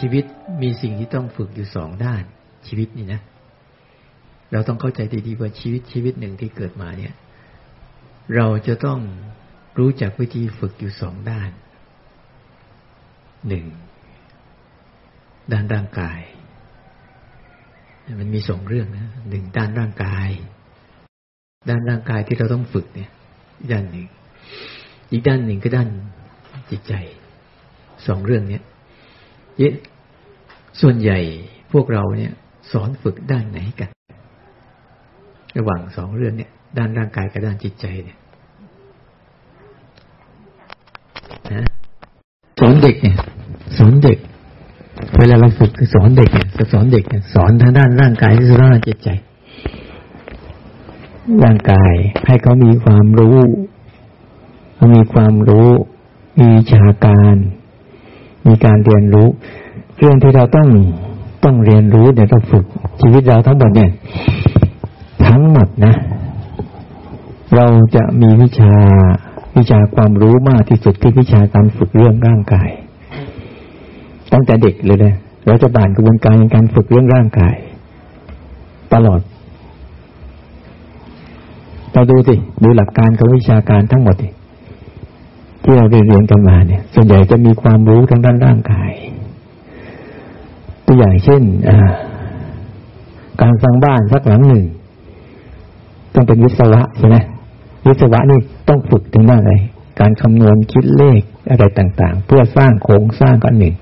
ชีวิตมีสิ่งที่ต้องฝึกอยู่สองด้าน ชีวิตนี่นะ เราต้องเข้าใจดีๆว่าชีวิตชีวิตหนึ่งที่เกิดมาเนี่ย เราจะต้องรู้จักวิธีฝึกอยู่สองด้านหนึ่งด้านร่างกาย มันมีสองเรื่องนะหนึ่งด้านร่างกาย ด้านร่างกายที่เราต้องฝึกเนี่ย ด้านหนึ่ง อีกด้านหนึ่งก็ด้านจิตใจสองเรื่องเนี้ยเย ส่วนใหญ่พวกเราเนี่ย สอนฝึกด้านไหนกัน ระหว่างสองเรื่องเนี่ย ด้านร่างกายกับด้านจิตใจเนี่ยนะสอนเด็กเนี่ย สอนเด็ก เวลาเราฝึกคือสอนเด็กเนี่ยสอนเด็กเนี่ยสอนทางด้านร่างกายที่สุดด้านจิตใจ ร่างกายให้เขามีความรู้เขามีความรู้ มีวิชาการ มีการเรียนรู้ เรื่องที่เราต้องต้องเรียนรู้เดี๋ยวเราฝึกชีวิตเราทั้งหมดเนี่ย ทั้งหมดนะ เราจะมีวิชาวิชาความรู้มากที่สุดคือวิชาการฝึกเรื่องร่างกาย ตั้งแต่เด็กเลยนะเราจะผ่านกระบวนการในการฝึกเรื่องร่างกาย ตลอดเราดูสิดูหลักการของวิชาการทั้งหมดที่เราเรียนเรียนกันมาเนี่ย ส่วนใหญ่จะมีความรู้ทางด้านร่างกาย อย่างเช่นการสร้างบ้านสักหลังหนึ่ง ต้องเป็นวิศวะใช่ไหมวิศวะนี่ต้องฝึกถึงด้านอะไรการคำนวณคิดเลขอะไรต่างๆ เพื่อสร้างโครงสร้างกันหนึ่ง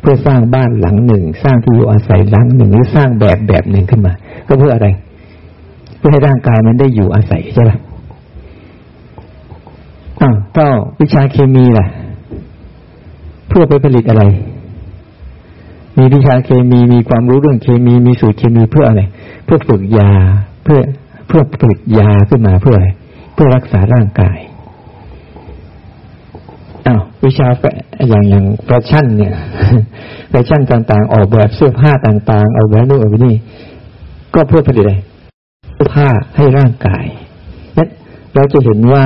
เพื่อสร้างบ้านหลังหนึ่ง สร้างที่อยู่อาศัยหลังหนึ่งหรือสร้างแบบแบบหนึ่งขึ้นมา ก็เพื่ออะไร เพื่อให้ร่างกายมันได้อยู่อาศัยใช่ไหมอ้าวก็วิชาเคมีล่ะ เพื่อไปผลิตอะไร มีวิชาเคมีมีความรู้เรื่องเคมีมีสูตรเคมีเพื่ออะไร เพื่อฝึกยา เพื่อเพื่อผลิตยาขึ้นมาเพื่ออะไร เพื่อรักษาร่างกายอ้าววิชาอย่างอย่างแฟชั่นเนี่ยแฟชั่นต่างๆ ออกแบบเสื้อผ้าต่างๆเอาแบบนู่นเอาแบบนี้ก็เพื่อผลิตอะไรเสื้อผ้าให้ร่างกายนั้นเราจะเห็นว่า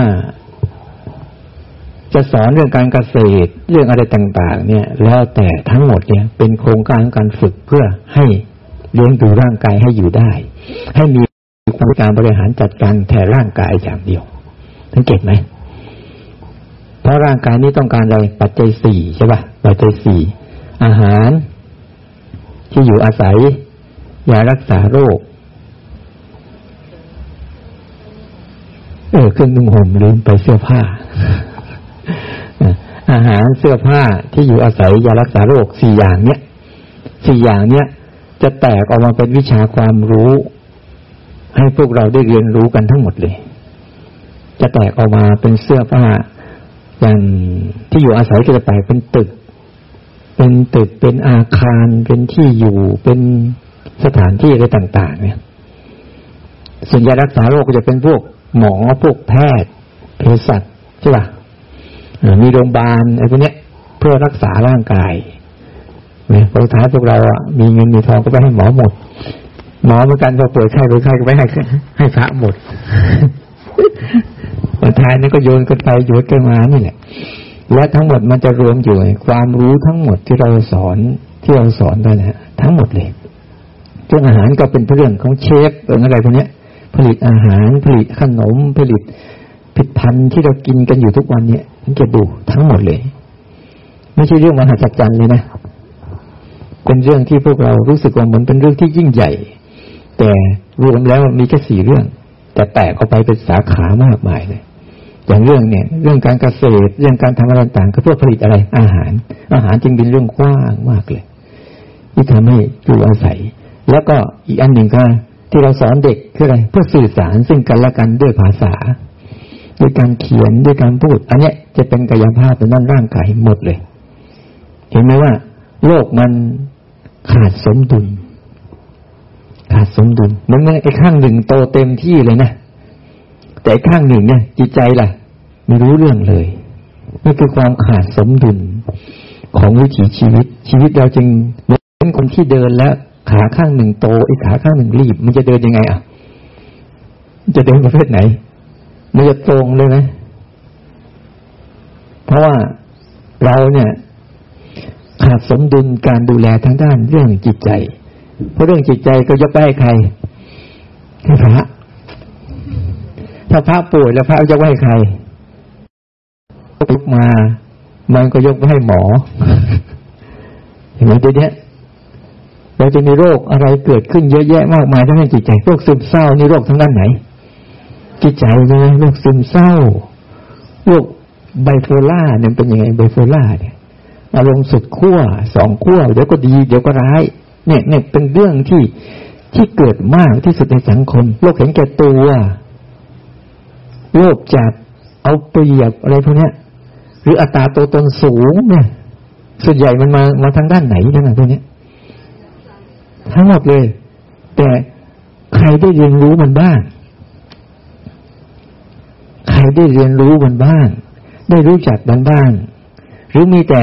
จะสอนเรื่องการเกษตรเรื่องอะไรต่าง ๆ เนี่ย แล้วแต่ทั้งหมดเนี่ยเป็นโครงการการฝึกเพื่อให้เลี้ยงดูร่างกายให้อยู่ได้ ให้มีการบริหารจัดการแทนร่างกายอย่างเดียวสังเกตไหมเพราะร่างกายนี้ต้องการอะไรปัจจัยสี่ใช่ป่ะปัจจัยสี่อาหาร ที่อยู่อาศัยยารักษาโรคเออเครื่องนุ่งห่มลืมไปเสื้อผ้า อาหารเสื้อผ้าที่อยู่อาศัยยารักษาโรคสี่อย่างเนี้ยสี่อย่างเนี้ยจะแตกออกมาเป็นวิชาความรู้ ให้พวกเราได้เรียนรู้กันทั้งหมดเลย จะแตกออกมาเป็นเสื้อผ้าอย่างที่อยู่อาศัยก็จะแตกเป็นตึก เป็นตึกเป็นอาคารเป็นที่อยู่เป็นสถานที่อะไรต่าง ๆ เนี่ยส่วนยารักษาโรคก็จะเป็นพวกหมอพวกแพทย์เภสัชใช่ป่ะ มีโรงพยาบาลอะไรพวกนี้เพื่อรักษาร่างกายเนี่ยพอท้ายพวกเราอะมีเงินมีทองก็ไปให้หมอหมด หมอเหมือนกันพอป่วยไข้ป่วยไข้ก็ไปให้ให้พระหมดพอท้ายนั้นก็โยนกันไปโยนกันมานี่แหละ และทั้งหมดมันจะรวมอยู่ในความรู้ทั้งหมดที่เราสอนที่เราสอนไปนะทั้งหมดเลยเรื่องอาหารก็เป็นเรื่องของเชฟเรื่องอะไรพวกนี้ผลิตอาหารผลิตขนมผลิต ผิดพันธุ์ที่เรากินกันอยู่ทุกวันเนี่ยมันจะดูทั้งหมดเลย ไม่ใช่เรื่องมหัศจรรย์เลยนะเป็นเรื่องที่พวกเรารู้สึกว่าเหมือนเป็นเรื่องที่ยิ่งใหญ่ แต่รวมแล้วมีแค่สี่เรื่อง แต่แตกออกไปเป็นสาขามากมายเลย อย่างเรื่องเนี่ย เรื่องการเกษตร เรื่องการทำอะไรต่างก็เพื่อผลิตอะไร อาหาร อาหารจึงเป็นเรื่องกว้างมากเลยที่ทำให้อยู่อาศัย แล้วก็อีกอันหนึ่งก็ที่เราสอนเด็กคืออะไร เพื่อสื่อสารซึ่งกันและกันด้วยภาษา ด้วยการเขียนด้วยการพูด อันเนี้ยจะเป็นกายภาพในด้านร่างกายหมดเลย เห็นไหมว่า โลกมันขาดสมดุล ขาดสมดุลเหมือนไอ้ข้างหนึ่งโตเต็มที่เลยนะแต่ข้างหนึ่งเนี่ย จิตใจล่ะ ไม่รู้เรื่องเลยนี่คือความขาดสมดุลของวิถีชีวิต ชีวิตเราจึงเหมือนคนที่เดินแล้วขาข้างหนึ่งโตอีกขาข้างหนึ่งรีบ มันจะเดินยังไงอะ จะเดินประเภทไหน มันจะตรงเลยไหมเพราะว่าเราเนี่ย ขาดสมดุลการดูแลทางด้านเรื่องจิตใจ เพราะเรื่องจิตใจก็ยกไปให้ใครให้พระ ถ้าพระป่วยแล้วพระยกให้ใครยกมา มันก็ยกไปให้หมอเห็นไหมเดี๋ยวนี้เราจะมีโรคอะไรเกิดขึ้นเยอะแยะมากมายทั้งด้านจิตใจ โรคซึมเศร้านี่โรคทั้งด้านไหน จิตใจเลยโรคซึมเศร้าโรคไบโพล่าเนี่ยเป็นยังไงไบโพล่าเนี่ยอารมณ์สุดขั้วสองขั้วเดี๋ยวก็ดี เดี๋ยวก็ร้าย เนี่ยเนี่ยเป็นเรื่องที่ที่เกิดมากที่สุดในสังคมโรคเห็นแก่ตัวโรคจากเอาเปรียบอะไรพวกนี้หรืออัตราตัวตนสูงเนี่ยส่วนใหญ่มันมามาทางด้านไหนทั้งนั้นพวกนี้ทั้งหมดเลย แต่ใครได้เรียนรู้มันบ้าง ใครได้เรียนรู้มันบ้าง ได้รู้จักมันบ้าง หรือมีแต่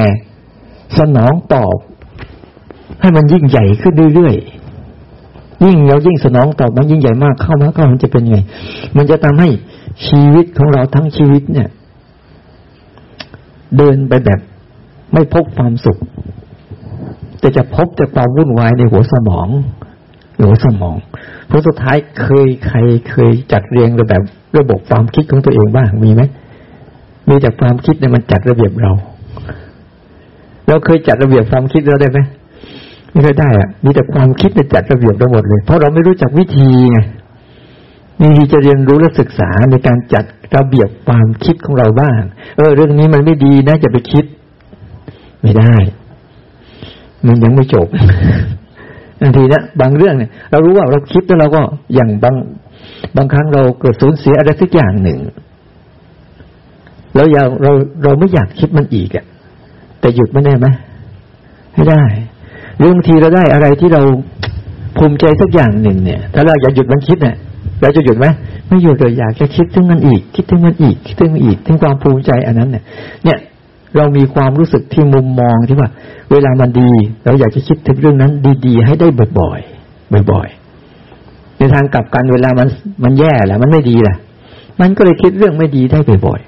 สนองตอบ ให้มันยิ่งใหญ่ขึ้นเรื่อยๆ ยิ่งเรายิ่งสนองตอบมันยิ่งใหญ่มากเข้ามาเข้ามันจะเป็นไง มันจะทำให้ชีวิตของเราทั้งชีวิตเนี่ย เดินไปแบบไม่พบความสุข แต่จะพบแต่ความวุ่นวายในหัวสมอง หัวสมอง เพราะสุดท้ายเคยใครเคยจัดเรียงระแบบระบบความคิดของตัวเองบ้างมีไหมมีแต่ความคิดเนี่ยมันจัดระเบียบเรา เราเคยจัดระเบียบความคิดเราได้ไหมไม่เคยได้อะมีแต่ความคิดเนี่ยจัดระเบียบเราหมดเลย เพราะเราไม่รู้จักวิธีไงมีที่จะเรียนรู้และศึกษาในการจัดระเบียบความคิดของเราบ้าง เออ เรื่องนี้มันไม่ดีนะจะไปคิด ไม่ได้ มันยังไม่จบ บางทีเนะบางเรื่องเนี่ยเรารู้ว่าเราคิดแล้วเราก็อย่างบางบางครั้งเราเกิดสูญเสียอะไรสักอย่างหนึ่งแล้วอยากเราเราไม่อยากคิดมันอีกอะแต่หยุดไมันได้ไหมไม่ได้หรือบางทีเราได้อะไรที่เราภูมิใจสักอย่างหนึ่งเนี่ย ถ้าเราอยากหยุดมันคิดเนี่ยเราจะหยุดไหมไม่หยุดเลยอยากจะคิดถึงมันอีก คิดถึงมันอีกคิดถึงมันอีกถึงความภูมิใจอันนั้นเนี่ยเนี่ย เรามีความรู้สึกที่มุมมองที่ว่า เวลามันดี เราอยากจะคิดถึงเรื่องนั้น ดีๆ ให้ได้บ่อยๆบ่อยๆในทางกลับกันเวลามันมันแย่แหละมันไม่ดีแหละมันก็เลยคิดเรื่องไม่ดีได้บ่อย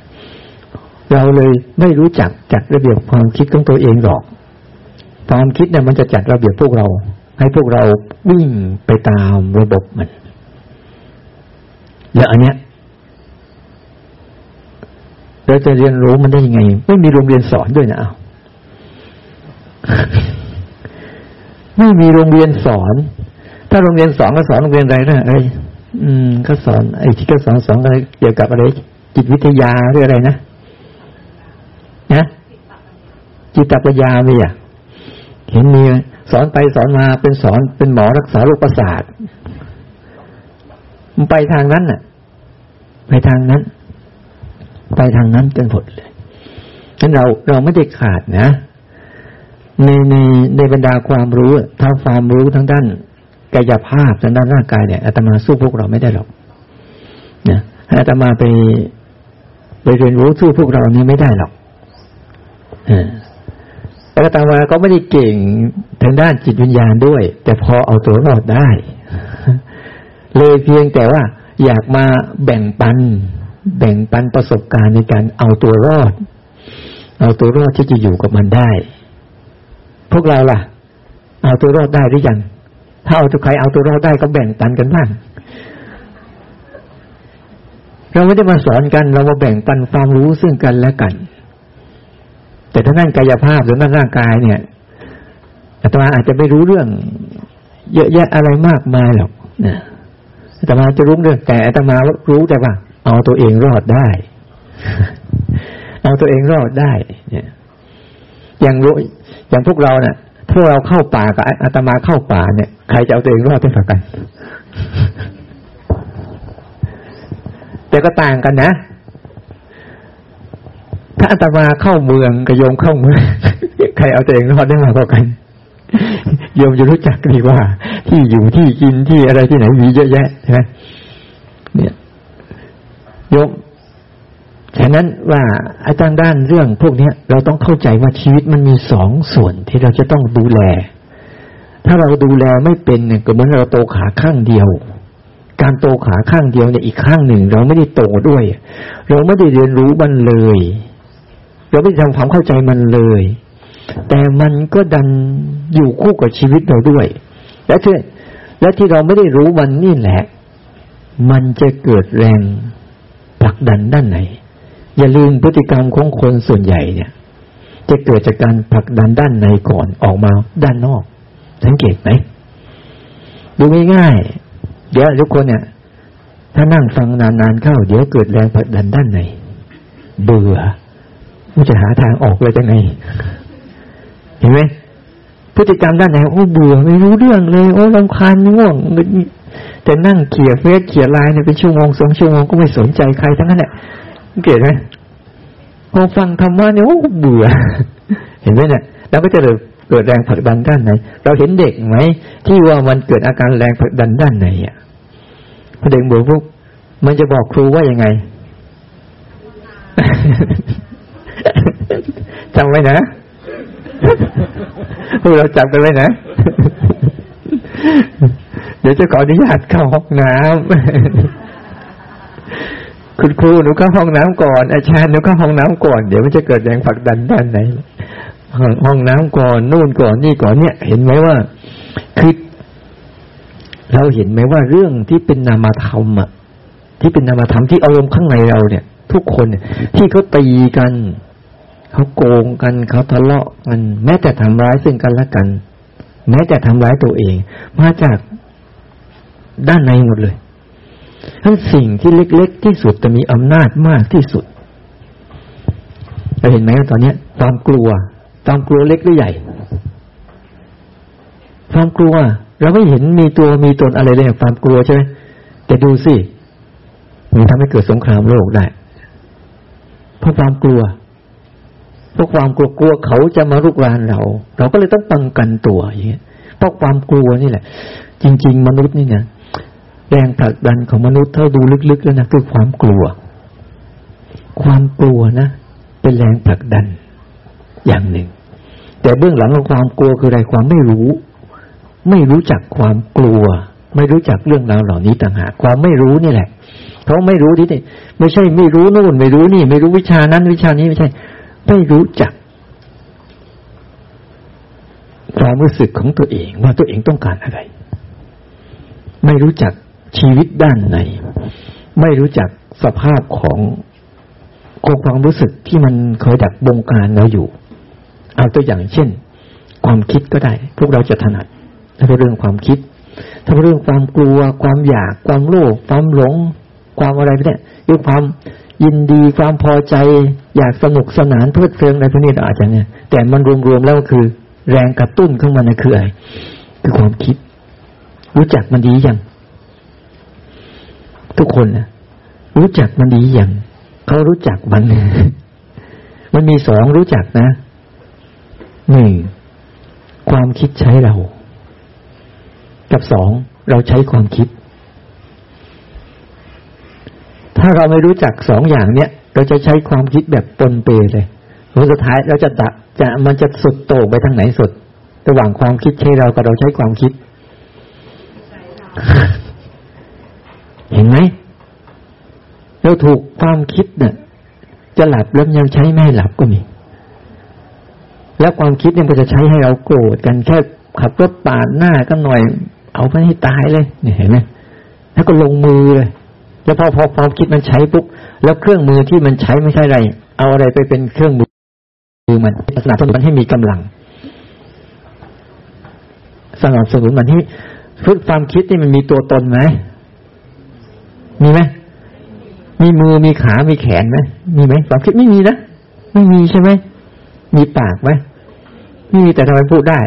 ๆเราเลยไม่รู้จักจัดระเบียบความคิดของตัวเองหรอก ความคิดเนี่ยมันจะจัดระเบียบพวกเรา ให้พวกเราวิ่งไปตามระบบมันแล้วอันเนี้ย เราจะเรียนรู้มันได้ยังไง ไม่มีโรงเรียนสอนด้วยนะเอาไม่มีโรงเรียนสอน ถ้าโรงเรียนสอนก็สอนโรงเรียนอะไรนะไอ้อืมก็สอนไอ้ที่ก็สอนสอนอะไรเกี่ยวกับอะไร จิตวิทยาหรืออะไรนะนะจิตปัญญามีอะเห็นมีสอนไปสอนมาเป็นสอนเป็นหมอรักษาโรคประสาทมันไปทางนั้นน่ะ ไปทางนั้น ไปทางนั้นกันหมดเลยฉะนั้นเราเราไม่ได้ขาดนะ ในในในบรรดาความรู้ถ้าความรู้ทั้งด้านกายภาพทางด้านร่างกายเนี่ยอาตมาสู้พวกเราไม่ได้หรอกนะอาตมาไปไปเรียนรู้สู้พวกเรานี่ไม่ได้หรอกแต่อาตมาก็ไม่ได้เก่งทางด้านจิตวิญญาณด้วย แต่พอเอาตัวรอดได้ เลยเพียงแต่ว่าอยากมาแบ่งปัน แบ่งปันประสบการณ์ในการเอาตัวรอด เอาตัวรอดที่จะอยู่กับมันได้ พวกเราล่ะ เอาตัวรอดได้หรือยังถ้าเอาตัวใครเอาตัวรอดได้ก็แบ่งปันกันบ้างเราไม่ได้มาสอนกัน เรามาแบ่งปันความรู้ซึ่งกันและกัน แต่ถ้านั่นกายภาพหรือนั่นร่างกายเนี่ยอาตมาอาจจะไม่รู้เรื่อง เยอะแยะอะไรมากมายหรอกนะอาตมาจะรู้เรื่องแต่อาตมารู้แต่ว่า เอาตัวเองรอดได้ เอาตัวเองรอดได้ เนี่ย อย่างรู้อย่างพวกเราเนี่ยถ้าเราเข้าป่ากับอาตมาเข้าป่าเนี่ยใครจะเอาตัวเองรอดได้สักกัน แต่ก็ต่างกันนะ ถ้าอาตมาเข้าเมืองกับโยมเข้าเมืองใครเอาตัวเองรอดได้มากกว่ากันโยมจะรู้จักดีว่า ที่อยู่ที่กินที่อะไรที่ไหนมีเยอะแยะใช่ไหมเนี่ย ยมฉะนั้นว่าอาจารย์ด้านเรื่องพวกนี้เราต้องเข้าใจว่าชีวิตมันมีสองส่วนที่เราจะต้องดูแล ถ้าเราดูแลไม่เป็นเนี่ยก็เหมือนเราโตขาข้างเดียว การโตขาข้างเดียวเนี่ยอีกข้างหนึ่ง เราไม่ได้โตด้วย เราไม่ได้เรียนรู้มันเลย เราไม่ได้ทำความเข้าใจมันเลย แต่มันก็ดันอยู่คู่กับชีวิตเราด้วย และที่และที่เราไม่ได้รู้มันนี่แหละ มันจะเกิดแรง ผลักดันด้านไหน อย่าลืมพฤติกรรมของคนส่วนใหญ่เนี่ย จะเกิดจากการผลักดันด้านในก่อนออกมาด้านนอก สังเกตไหมดูง่ายๆเดี๋ยวทุกคนเนี่ย ถ้านั่งฟังนานๆเข้า เดี๋ยวเกิดแรงผลักดันด้านในเบื่อมันจะหาทางออกเลยจังไงเห็นไหม พฤติกรรมด้านไหนโอ้เบื่อไม่รู้เรื่องเลย โอ้ลำคาญง่วงแต่นั่งเขี่ยเฟซเขี่ยไลน์เนี่ยเป็นชั่วโมงสองชั่วโมงก็ไม่สนใจใครทั้งนั้นแหละเกิดไหมพอฟังธรรมะเนี่ยโอ้เบื่อ เห็นไหมเนี่ยแล้วก็จะเกิดแรงผลักดันด้านไหน เราเห็นเด็กไหมที่ว่ามันเกิดอาการแรงผลักดันด้านไหนอะพอเด็กบอกพวกมันจะบอกครูว่ายังไงจำไว้นะ พวกเราจำกันไว้นะ เดี๋ยวจะขออนุญาตเข้าห้องน้ำคุณครูหนูเข้าห้องน้ำก่อน อาจารย์หนูเข้าห้องน้ำก่อน เดี๋ยวมันจะเกิดแรงผลักดันด้านไหนห้องน้ำก่อนนู่นก่อนนี่ก่อนเนี่ย เห็นไหมว่าคือเราเห็นไหมว่าเรื่องที่เป็นนามธรรมอะที่เป็นนามธรรมที่อารมณ์ข้างในเราเนี่ย ทุกคนที่เขาตีกัน เขาโกงกันเขาทะเลาะกัน แม้แต่ทำร้ายซึ่งกันและกัน แม้แต่ทำร้ายตัวเอง มาจากด้านในหมดเลยทั้งสิ่งที่เล็ก ๆ ที่สุดจะมีอำนาจมากที่สุดเราเห็นไหมตอนนี้ความกลัวความกลัวเล็กหรือใหญ่ ความกลัว เราไม่เห็นมีตัวมีตนอะไรเลยความกลัวใช่ไหมแต่ดูสิมันทำให้เกิดสงครามโลกได้ เพราะความกลัว เพราะความกลัวกลัวเขาจะมาลุกรานเรา เราก็เลยต้องป้องกันตัวอย่างเงี้ยเพราะความกลัวนี่แหละ จริง ๆ มนุษย์นี่นะแรงผลักดันของมนุษย์ถ้าดูลึกๆแล้วนะคือความกลัว ความกลัวนะเป็นแรงผลักดันอย่างหนึ่ง แต่เบื้องหลังของความกลัวคืออะไรความไม่รู้ ไม่รู้จักความกลัว ไม่รู้จักเรื่องราวเหล่านี้ต่างหากความไม่รู้นี่แหละเขาไม่รู้ที่นี่ไม่ใช่ไม่รู้นู่นไม่รู้นี่ ไม่รู้วิชานั้นวิชานี้ไม่ใช่ ไม่รู้จัก ความรู้สึกของตัวเองว่าตัวเองต้องการอะไร ไม่รู้จักชีวิตด้านใน ไม่รู้จักสภาพของของความรู้สึกที่มันคอยดักบงการเราอยู่ เอาตัวอย่างเช่น ความคิดก็ได้ พวกเราจะถนัดถ้าเป็นเรื่องความคิด ถ้าเป็นเรื่องความกลัว ความอยาก ความโลภความหลง ความอะไรเนี่ยด้วยความยินดีความพอใจ อยากสนุกสนานเพลิดเพลินในพวกนี้อาจจะเนี่ย แต่มันรวมๆแล้วคือ แรงกระตุ้นของมันคืออะไรคือความคิด รู้จักมันดียังทุกคนนะรู้จักมันดียังเขารู้จักมันมันมีสองรู้จักนะหนึ่งความคิดใช้เรา กับสองเราใช้ความคิด ถ้าเราไม่รู้จักสองอย่างเนี้ยเราจะใช้ความคิดแบบปนเปเลยผลสุดท้ายเราจะจะจะมันจะสุดโต่งไปทางไหนสุด ระหว่างความคิดใช้เรากับเราใช้ความคิด เห็นไหมเราถูกความคิดเนี่ยจะหลับแล้วยังใช้ไม่หลับก็มี แล้วความคิดเนี่ยมันจะใช้ให้เราโกรธกันแค่ขับรถปาดหน้าก็หน่อย เอาไปให้ตายเลยเนี่ยเห็นไหมแล้วก็ลงมือเลย แล้วพอพอความคิดมันใช้ปุ๊บแล้วเครื่องมือที่มันใช้ไม่ใช่อะไร เอาอะไรไปเป็นเครื่องมือมันสนับสนุนมันให้มีกำลัง สนับสนุนมันให้ฟุตความคิดนี่มันมีตัวตนไหม มีไหม มีมือ มีขา มีแขนไหม มีไหมความคิดไม่มีนะ ไม่มีใช่ไหม มีปากไหมไม่มีแต่ทำไมพูดได้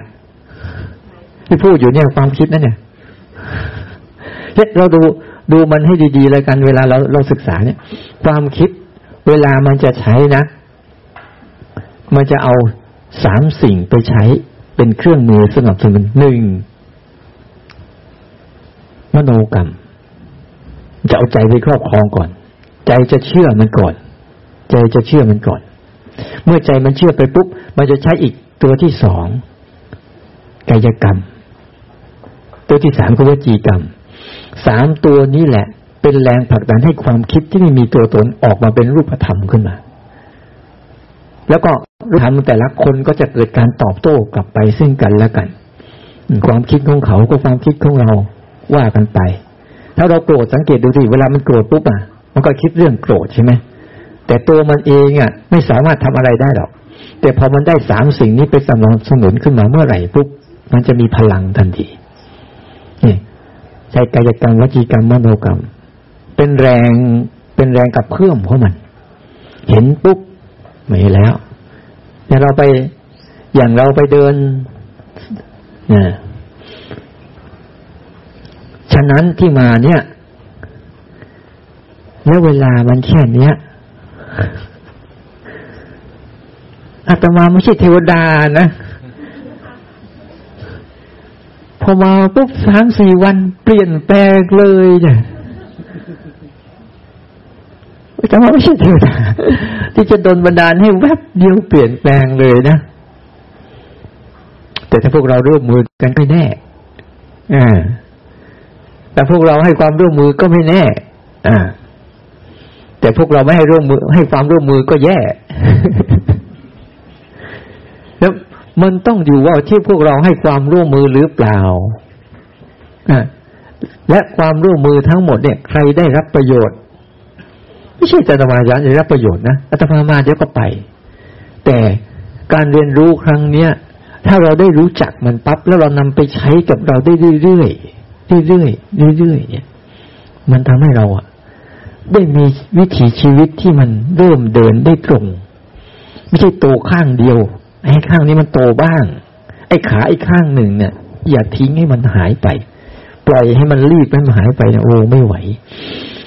ที่พูดอยู่เนี่ยความคิดนั่นเนี่ยเราดู ดูมันให้ดีๆเลยกันเวลาเราเราศึกษาเนี่ย ความคิดเวลามันจะใช้นะ มันจะเอาสามสิ่งไปใช้เป็นเครื่องมือสนับสนุนหนึ่งมโนกรรม จะเอาใจไปครอบครองก่อน ใจจะเชื่อมันก่อน ใจจะเชื่อมันก่อน เมื่อใจมันเชื่อไปปุ๊บ มันจะใช้อีกตัวที่สองกายกรรม ตัวที่สามคือวจีกรรม สามตัวนี้แหละ เป็นแรงผลักดันให้ความคิดที่ไม่มีตัวตนออกมาเป็นรูปธรรมขึ้นมา แล้วก็ทำแต่ละคนก็จะเกิดการตอบโต้กลับไปซึ่งกันและกัน ความคิดของเขาก็ความคิดของเราว่ากันไป ถ้าเราโกรธสังเกตดูสิเวลามันโกรธปุ๊บอะ มันก็คิดเรื่องโกรธใช่ไหมแต่ตัวมันเองอะ ไม่สามารถทำอะไรได้หรอก แต่พอมันได้สามสิ่งนี้ไปสนับสนุนขึ้นมาเมื่อไหร่ปุ๊บมันจะมีพลังทันที ใช้กายกรรมวจีกรรมมโนกรรม เป็นแรงเป็นแรงกับเพื่อมของมัน เห็นปุ๊บไม่แล้วอย่างเราไปอย่างเราไปเดินเนี่ยฉะนั้นที่มาเนี่ยแล้วเวลามันแค่เนี้ยอาตมาไม่ใช่เทวดานะ พอมาปุ๊บสามสี่วันเปลี่ยนแปลงเลยเนี่ยอาตมาไม่ใช่เทวดาที่จะโดนบันดาลให้แวบเดียวเปลี่ยนแปลงเลยนะ แต่ถ้าพวกเราร่วมมือกันก็แน่อ่าแต่พวกเราให้ความร่วมมือก็ไม่แน่ อ่า แต่พวกเราไม่ให้ร่วมมือ ให้ความร่วมมือก็แย่ มันต้องอยู่ว่าที่พวกเราให้ความร่วมมือหรือเปล่าและความร่วมมือทั้งหมดเนี่ย ใครได้รับประโยชน์ ไม่ใช่อาตมาจะได้รับประโยชน์นะอาตมามาเดี๋ยวก็ไป แต่การเรียนรู้ครั้งเนี้ย ถ้าเราได้รู้จักมันปั๊บแล้วเรานำไปใช้กับเราได้เรื่อยๆเรื่อยๆเรื่อยๆเนี่ย มันทำให้เราอะได้มีวิถีชีวิตที่มันเริ่มเดินได้ตรง ไม่ใช่โตข้างเดียว ไอ้ข้างนี้มันโตบ้าง ไอ้ขาไอ้ข้างหนึ่งเนี่ย อย่าทิ้งให้มันหายไป ปล่อยให้มันรีบให้มันหายไปเนี่ยโอ้ไม่ไหว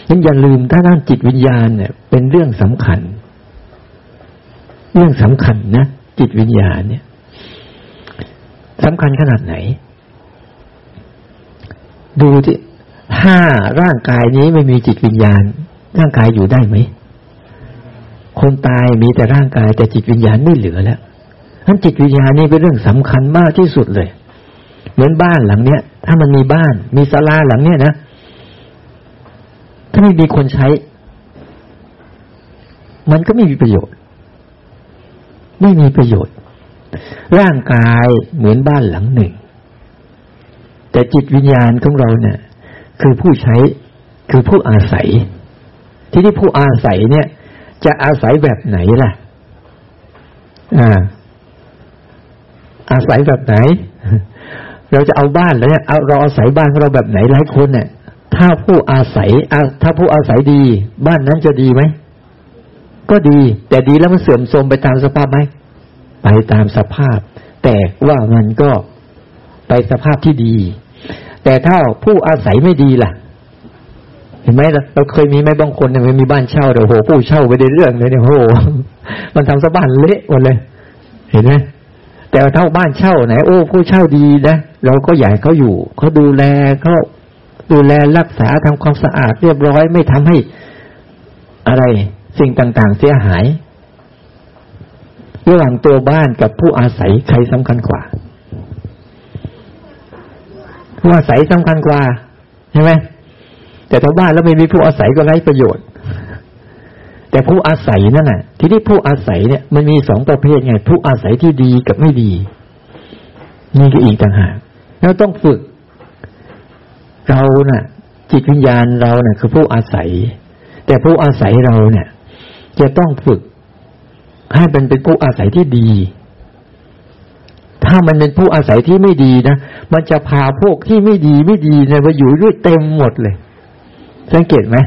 ยังอย่าลืมถ้าด้านจิตวิญญาณเนี่ย เป็นเรื่องสำคัญ เรื่องสำคัญนะจิตวิญญาณเนี่ยสำคัญขนาดไหน ดูที่ถ้าร่างกายนี้ไม่มีจิตวิญญาณ ร่างกายอยู่ได้ไหมคนตายมีแต่ร่างกายแต่จิตวิญญาณไม่เหลือแล้ว ท่านจิตวิญญาณนี่เป็นเรื่องสำคัญมากที่สุดเลย เหมือนบ้านหลังเนี้ย ถ้ามันมีบ้าน มีศาลาหลังเนี้ยนะ ถ้าไม่มีคนใช้ มันก็ไม่มีประโยชน์ ไม่มีประโยชน์ ร่างกายเหมือนบ้านหลังหนึ่ง แต่จิตวิญญาณของเราเนี่ย คือผู้ใช้คือผู้อาศัย ที่ที่ผู้อาศัยเนี่ย จะอาศัยแบบไหนล่ะ อ่า อาศัยแบบไหน เราจะเอาบ้านแล้วเนี่ยเอาเราอาศัยบ้านของเราแบบไหนหลายคนเนี่ยถ้าผู้อาศัยถ้าผู้อาศัยดี บ้านนั้นจะดีไหมก็ดี แต่ดีแล้วมันเสื่อมโทรมไปตามสภาพไหมไปตามสภาพ แต่ว่ามันก็ไปสภาพที่ดี แต่ถ้าผู้อาศัยไม่ดีล่ะ เห็นไหมเราเคยมีไหมบางคนเนี่ยมีบ้านเช่าเดี๋ยวโหผู้เช่าไปได้เรื่องเลยเนี่ยโห มันทำสบ้านเละหมดเลย เห็นไหม แต่ถ้าบ้านเช่าไหนโอ้ผู้เช่าดีนะเราก็อยากเขาอยู่เขาดูแลเขาดูแลรักษาทำความสะอาดเรียบร้อยไม่ทำให้อะไรสิ่งต่างๆ เสียหาย ระหว่างตัวบ้านกับผู้อาศัยใครสำคัญกว่า ผู้อาศัยสำคัญกว่าใช่ไหมแต่ถ้าบ้านแล้วไม่มีผู้อาศัยก็ไร้ประโยชน์ แต่ผู้อาศัยนั่นน่ะทีนี้ผู้อาศัยเนี่ย มันมีสองประเภทไง ผู้อาศัยที่ดีกับไม่ดี นี่ก็อีกต่างหากเราต้องฝึก เราน่ะ จิตวิญญาณเราเนี่ยคือผู้อาศัย แต่ผู้อาศัยเราเนี่ย จะต้องฝึก ให้เป็นเป็นผู้อาศัยที่ดี ถ้ามันเป็นผู้อาศัยที่ไม่ดีนะมันจะพาพวกที่ไม่ดีไม่ดีเนี่ยมาอยู่ด้วยเต็มหมดเลย สังเกตไหม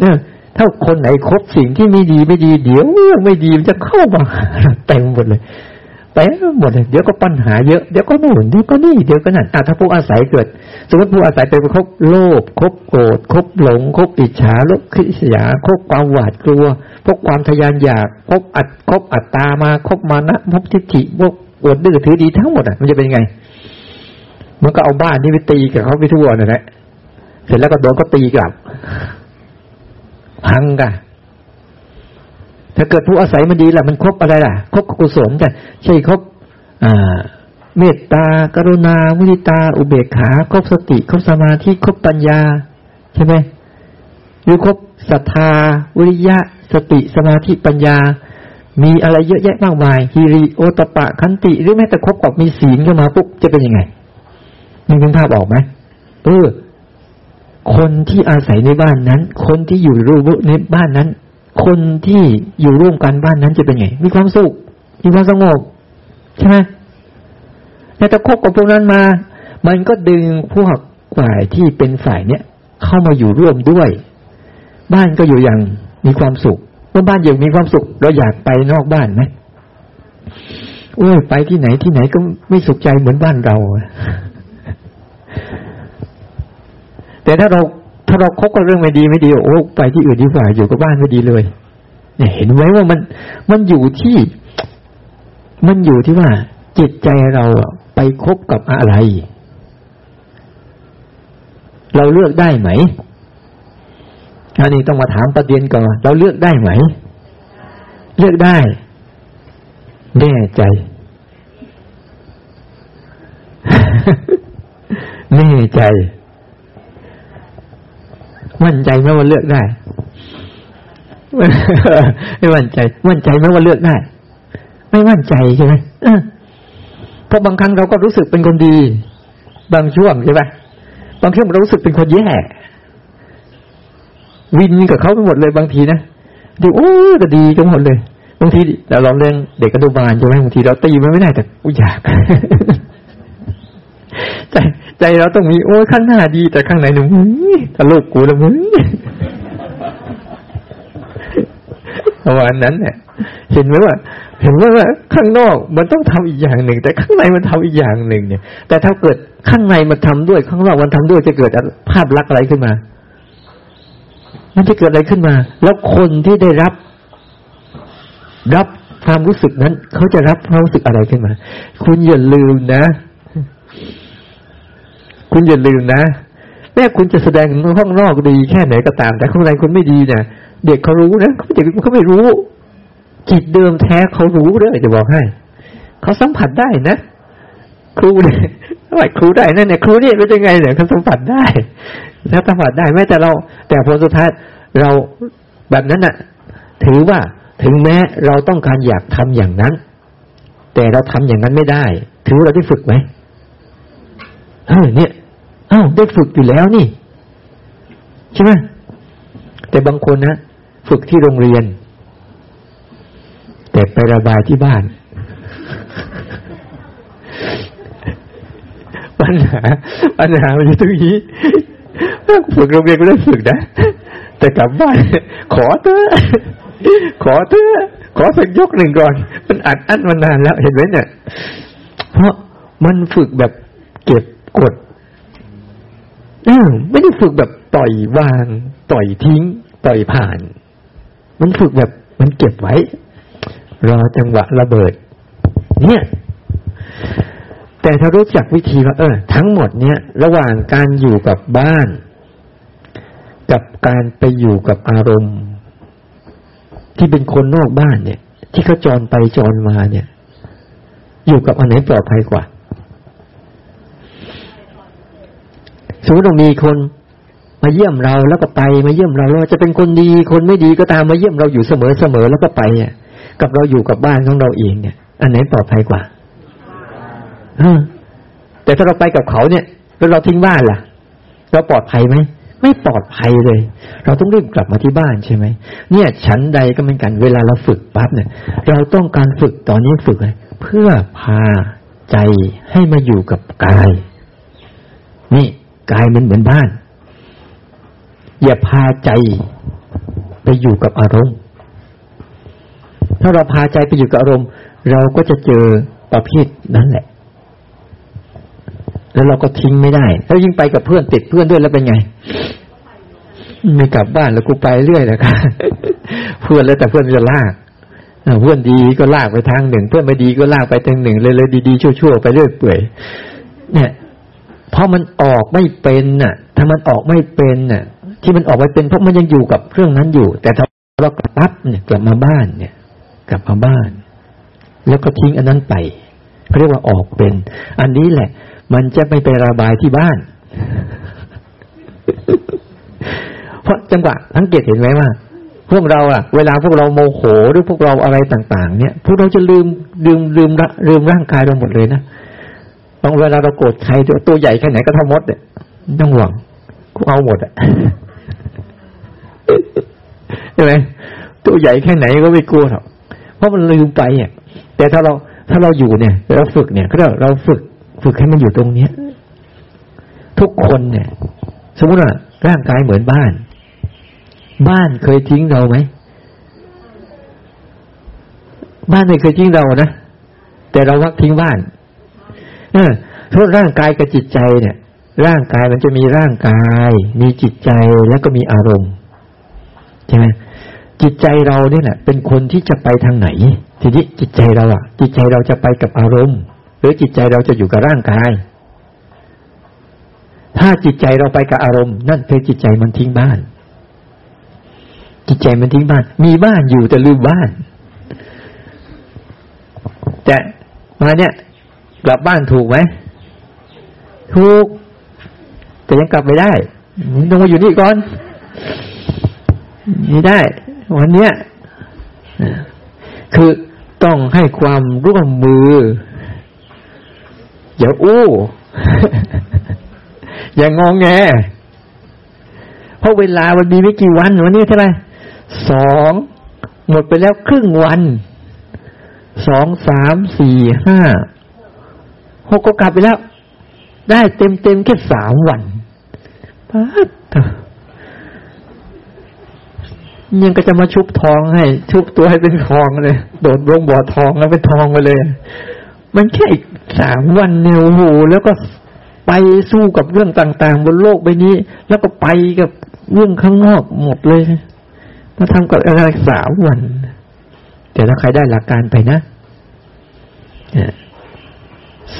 เนี่ย ถ้าคนไหนคบสิ่งที่ไม่ดีไม่ดี เดี๋ยวไม่ดีมันจะเข้ามาเต็มหมดเลยเต็มหมดเลย เดี๋ยวก็ปัญหาเยอะเดี๋ยวก็โน่นเดี๋ยวก็นี่เดี๋ยวก็นั่นอะถ้าผู้อาศัยเกิด สมมติผู้อาศัยไปคบโลภคบโกรธคบหลงคบอิจฉาลบขิสยาคบความหวาดกลัวพบความทยานอยากคบอัดคบอัตตามาคบมานะพบทิฏฐิพวกอวดดื้อถือดีทั้งหมดอะมันจะเป็นไงมันก็เอาบ้านนี่ไปตีกับเขาไปทั่วนั่นแหละเสร็จแล้วก็โดนก็ตีกลับ พังกันถ้าเกิดผู้อาศัยมันดีล่ะ มันครบอะไรล่ะ ครบกุศลกันใช่ครบเมตตากรุณามุทิตา อุเบกขา ครบสติ ครบสมาธิ ครบปัญญา ใช่ไหมหรือครบศรัทธา วิริยะ สติสมาธิปัญญา มีอะไรเยอะแยะมากมายฮิริโอตปะคันติ หรือแม้แต่ครบกับมีศีลเข้ามาปุ๊บจะเป็นยังไงมีคุณภาพออกไหมเออ คนที่อาศัยในบ้านนั้น คนที่อยู่รูปในบ้านนั้น คนที่อยู่ร่วมกันบ้านนั้นจะเป็นไง มีความสุข มีความสงบใช่ไหมแต่ถ้าคบกับพวกนั้นมา มันก็ดึงพวกฝ่ายที่เป็นฝ่ายเนี้ยเข้ามาอยู่ร่วมด้วย บ้านก็อยู่อย่างมีความสุขเมื่อบ้านอยู่มีความสุข เราอยากไปนอกบ้านไหมโอ้ยไปที่ไหนที่ไหนก็ไม่สุขใจเหมือนบ้านเรา แต่ถ้าเราถ้าเราคบกับเรื่องไม่ดีไม่ดีโอ้ไปที่อื่นดีกว่าอยู่กับบ้านไม่ดีเลย เนี่ย เห็นไหมว่ามันมันอยู่ที่ มันอยู่ที่ว่า จิตใจเราไปคบกับอะไร เราเลือกได้ไหมอันนี้ต้องมาถามประเด็นก่อนเราเลือกได้ไหม เลือกได้ แน่ใจ แน่ใจ มั่นใจไหมว่าเลือกได้ไม่มั่นใจ มั่นใจไหมว่าเลือกได้ ไม่มั่นใจใช่ไหมเพราะบางครั้งเราก็รู้สึกเป็นคนดี บางช่วงใช่ไหมบางช่วงเรารู้สึกเป็นคนแย่วินกับเขาไปหมดเลยบางทีนะดูโอ้ก็ดีกันหมดเลย บางทีเราลองเรื่องเด็กกระดูบานใช่ไหมบางทีเราตีมันไม่ได้แต่อยาก ใจใจเราต้องมีโอ้ข้างหน้าดี แต่ข้างในหนูถ้าลูกกูแล้วมึงประมาณนั้นเนี่ยเห็นไหมว่า เห็นไหมว่าข้างนอกมันต้องทำอีกอย่างหนึ่ง แต่ข้างในมันทำอีกอย่างหนึ่งเนี่ย แต่ถ้าเกิดข้างในมันทำด้วย ข้างนอกมันทำด้วยจะเกิดภาพลักษณ์อะไรขึ้นมา มันจะเกิดอะไรขึ้นมา แล้วคนที่ได้รับ รับความรู้สึกนั้น เขาจะรับความรู้สึกอะไรขึ้นมา คุณอย่าลืมนะ คุณอย่าลืมนะแม้คุณจะแสดงห้องนอกดีแค่ไหนก็ตาม แต่ข้างในคุณไม่ดีเนี่ยเด็กเขารู้นะเขาเด็กเขาไม่รู้ จิตเดิมแท้เขารู้เลยจะบอกให้เขาสัมผัสได้นะครูเนี่ยว่าครูได้นั่นเนี่ยครูเนี่ยเป็นยังไงเนี่ยเขาสัมผัสได้ถ้าสัมผัสได้แม้แต่เรา แต่ผลสุดท้ายเราแบบนั้นน่ะ ถือว่าถึงแม้เราต้องการอยากทำอย่างนั้น แต่เราทำอย่างนั้นไม่ได้ ถือเราได้ฝึกไหมเออเนี่ย ได้ฝึกอยู่แล้วนี่ ใช่ไหมแต่บางคนนะฝึกที่โรงเรียน แต่ไประบายที่บ้าน ปัญหาปัญหามันอยู่ตรงนี้ฝึกโรงเรียนก็ได้ฝึกนะ แต่กลับบ้านขอเถอะขอเถอะขอสักยกหนึ่งก่อน มันอัดอั้นมานานแล้วเห็นไหมเนี่ย เพราะมันฝึกแบบเก็บกด อไม่ได้ฝึกแบบต่อยวาง ต่อยทิ้ง ต่อยผ่าน มันฝึกแบบมันเก็บไว้ รอจังหวะระเบิด เนี่ย แต่ถ้ารู้จักวิธีว่าเออ ทั้งหมดเนี่ย ระหว่างการอยู่กับบ้าน กับการไปอยู่กับอารมณ์ ที่เป็นคนนอกบ้านเนี่ย ที่เขาจรไปจรมาเนี่ย อยู่กับอันไหนปลอดภัยกว่า สมมติเรามีคนมาเยี่ยมเราแล้วก็ไปมาเยี่ยมเราเราจะเป็นคนดีคนไม่ดีก็ตามมาเยี่ยมเราอยู่เสมอเสมอแล้วก็ไปเนี่ย กับเราอยู่กับบ้านของเราเองเนี่ย อันไหนปลอดภัยกว่าอแต่ถ้าเราไปกับเขาเนี่ยแล้วเราทิ้งบ้านล่ะ เราปลอดภัยไหมไม่ปลอดภัยเลย เราต้องรีบกลับมาที่บ้านใช่ไหมเนี่ยฉันใดก็เหมือนกันเวลาเราฝึกปั๊บเนี่ย เราต้องการฝึกตอนนี้ฝึกเพื่อพาใจให้มาอยู่กับกาย นี่ กายมันเหมือนบ้าน อย่าพาใจไปอยู่กับอารมณ์ ถ้าเราพาใจไปอยู่กับอารมณ์ เราก็จะเจอประเภทนั้นแหละ แล้วเราก็ทิ้งไม่ได้ แล้วยิ่งไปกับเพื่อนติดเพื่อนด้วยแล้วเป็นไงไม่กลับบ้านแล้วกูไปเรื่อยนะคะเพื่อนแล้วแต่เพื่อนจะลากเพื่อนดีก็ลากไปทางหนึ่ง เพื่อนไม่ดีก็ลากไปทางหนึ่งเลยเลยดีๆชั่วๆไปเรื่อยเปื่อยเนี่ย เพราะมันออกไม่เป็นน่ะ ถ้ามันออกไม่เป็นน่ะ ที่มันออกไม่เป็นเพราะมันยังอยู่กับเครื่องนั้นอยู่ แต่ถ้าเรากลับปั๊บเนี่ยกลับมาบ้านเนี่ย กลับมาบ้าน แล้วก็ทิ้งอันนั้นไปเขาเรียกว่าออกเป็น อันนี้แหละ มันจะไม่ไประบายที่บ้าน เพราะจังหวะสังเกตเห็นไหมว่า พวกเราอะเวลาพวกเราโมโหหรือพวกเราอะไรต่าง ๆ เนี่ย พวกเราจะลืมลืมลืมลืมร่างกายเราหมดเลยนะ บางเวลาเราโกรธใครตัวใหญ่แค่ไหนก็ทำมดเนี่ยต้องหวังกูเอาหมดอะใช่ไหมตัวใหญ่แค่ไหนก็ไม่กลัวหรอกเพราะมันลืมไปอะแต่ถ้าเราถ้าเราอยู่เนี่ย เราฝึกเนี่ยก็เราฝึก ฝึกให้มันอยู่ตรงเนี้ย ทุกคนเนี่ย สมมติว่าร่างกายเหมือนบ้าน บ้านเคยทิ้งเราไหมบ้านไม่เคยทิ้งเรานะแต่เราวักทิ้งบ้าน เออทุกร่างกายกับจิตใจเนี่ย ร่างกายมันจะมีร่างกาย มีจิตใจแล้วก็มีอารมณ์ใช่ไหมจิตใจเราเนี่ยแหละเป็นคนที่จะไปทางไหน ทีนี้จิตใจเราอะ จิตใจเราจะไปกับอารมณ์ หรือจิตใจเราจะอยู่กับร่างกาย ถ้าจิตใจเราไปกับอารมณ์ นั่นคือจิตใจมันทิ้งบ้าน จิตใจมันทิ้งบ้าน มีบ้านอยู่แต่ลืมบ้าน แต่มาเนี่ย กลับบ้านถูกไหมถูก แต่ยังกลับไม่ได้ต้องมาอยู่นี่ก่อนนี่ได้ วันเนี้ยคือต้องให้ความร่วมมือ อย่าอู้ อย่างงองแง เพราะเวลามันมีไม่กี่วัน วันนี้เท่าไหร่สองหมดไปแล้วครึ่งวัน สองสามสี่ห้า หกก็กลับไปแล้ว ได้เต็มเต็มแค่สามวันปัดยังก็จะมาชุบทองให้ ชุบตัวให้เป็นทองเลย โดดลงบ่อทองแล้วเป็นทองไปเลย มันแค่อีกสามวันเนี่ยโอ้โหแล้วก็ไปสู้กับเรื่องต่างๆ บนโลกใบนี้ แล้วก็ไปกับเรื่องข้างนอกหมดเลยมาทำกับอะไรสามวัน แต่ถ้าใครได้หลักการไปนะ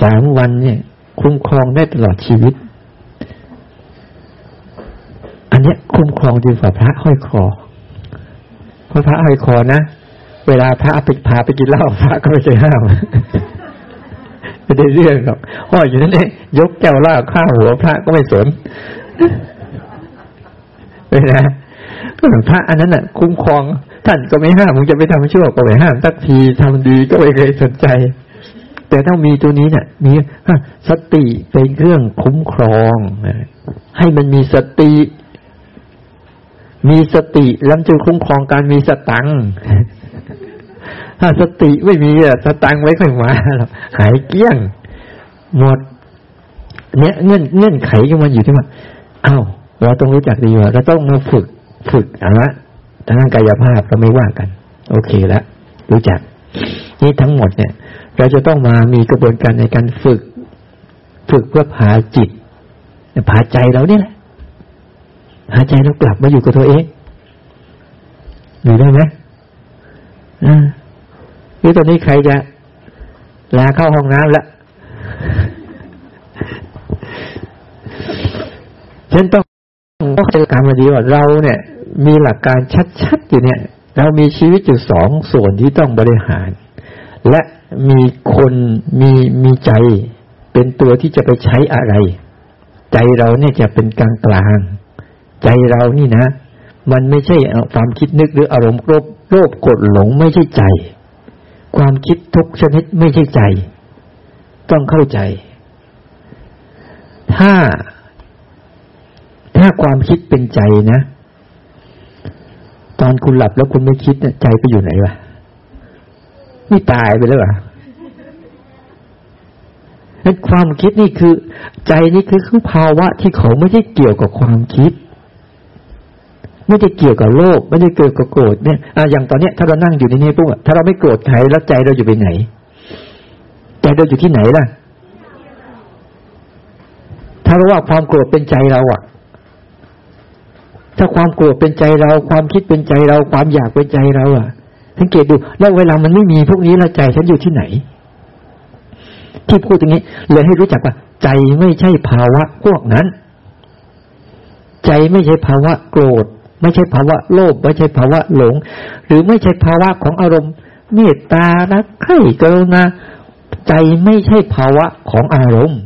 สามวันเนี่ย คุ้มครองได้ตลอดชีวิต อันนี้คุ้มครองดีกว่าพระห้อยคอเพราะพระห้อยคอนะเวลาพระไปพาไปกินเหล้าพระก็ไม่เคยห้ามไม่ได้เรื่องหรอกห้อยอยู่นั่นเองยกแก้วเหล้าข้าหัวพระก็ไม่สนเป็นนะพระอันนั้นน่ะ คุ้มครอง ท่านก็ไม่ห้ามมึงจะไปทำชั่วก็ไม่ห้ามสักทีทำดีก็ไม่เคยสนใจ แต่ถ้ามีตัวนี้เนี่ยมีสติเป็นเครื่องคุ้มครองให้มันมีสติ มีสติแล้วจะคุ้มครองการมีสตังถ้าสติไม่มีอะสตังไว้ค่อยมาหายเกี้ยง หมด เนี่ยเงื่อนเงื่อนไขก็มันอยู่ที่ว่าเอ้าเราต้องรู้จักดีว่าเราต้องมาฝึกฝึกอะละทางกายภาพเราไม่ว่ากัน โอเคแล้วรู้จัก นี่ทั้งหมดเนี่ย เราจะต้องมามีกระบวนการในการฝึก ฝึกเพื่อพาจิตพาใจเราเนี่ยแหละพาใจเรากลับมาอยู่กับตัวเองอยู่ได้ไหมอ่าหรือตอนนี้ใครจะลาเข้าห้องน้ำแล้วฉันต้องต้องเข้าใจการมาดีว่าเราเนี่ย มีหลักการชัดๆอยู่เนี่ย เรามีชีวิตอยู่สองส่วนที่ต้องบริหาร และมีคนมีมีใจ เป็นตัวที่จะไปใช้อะไร ใจเราเนี่ยจะเป็นกลางกลางใจเรานี่นะ มันไม่ใช่ความคิดนึกหรืออารมณ์โลภโลภกดหลงไม่ใช่ใจ ความคิดทุกชนิดไม่ใช่ใจ ต้องเข้าใจ ถ้า ถ้าความคิดเป็นใจนะ ตอนคุณหลับแล้วคุณไม่คิดใจไปอยู่ไหนวะ นี่ตายไปแล้วอะนั้นความคิดนี่คือ ใจนี่คือคือภาวะที่เขาไม่ได้เกี่ยวกับความคิด ไม่ได้เกี่ยวกับโลภไม่ได้เกี่ยวกับโกรธเนี่ยอะอย่างตอนเนี้ยถ้าเรานั่งอยู่ในนี้ปุ๊บถ้าเราไม่โกรธใครแล้วใจเราอยู่ไปไหน ใจเราอยู่ที่ไหนล่ะ ถ้าเราว่าความโกรธเป็นใจเราอะ ถ้าความโกรธเป็นใจเรา ความคิดเป็นใจเรา ความอยากเป็นใจเราอะ สังเกตดู แล้วเวลามันไม่มีพวกนี้แล้วใจฉันอยู่ที่ไหน ที่พูดอย่างนี้ เลยให้รู้จักว่า ใจไม่ใช่ภาวะพวกนั้น ใจไม่ใช่ภาวะโกรธ ไม่ใช่ภาวะโลภไม่ใช่ภาวะหลง หรือไม่ใช่ภาวะของอารมณ์ เมตตารักใคร่กรุณาใจไม่ใช่ภาวะของอารมณ์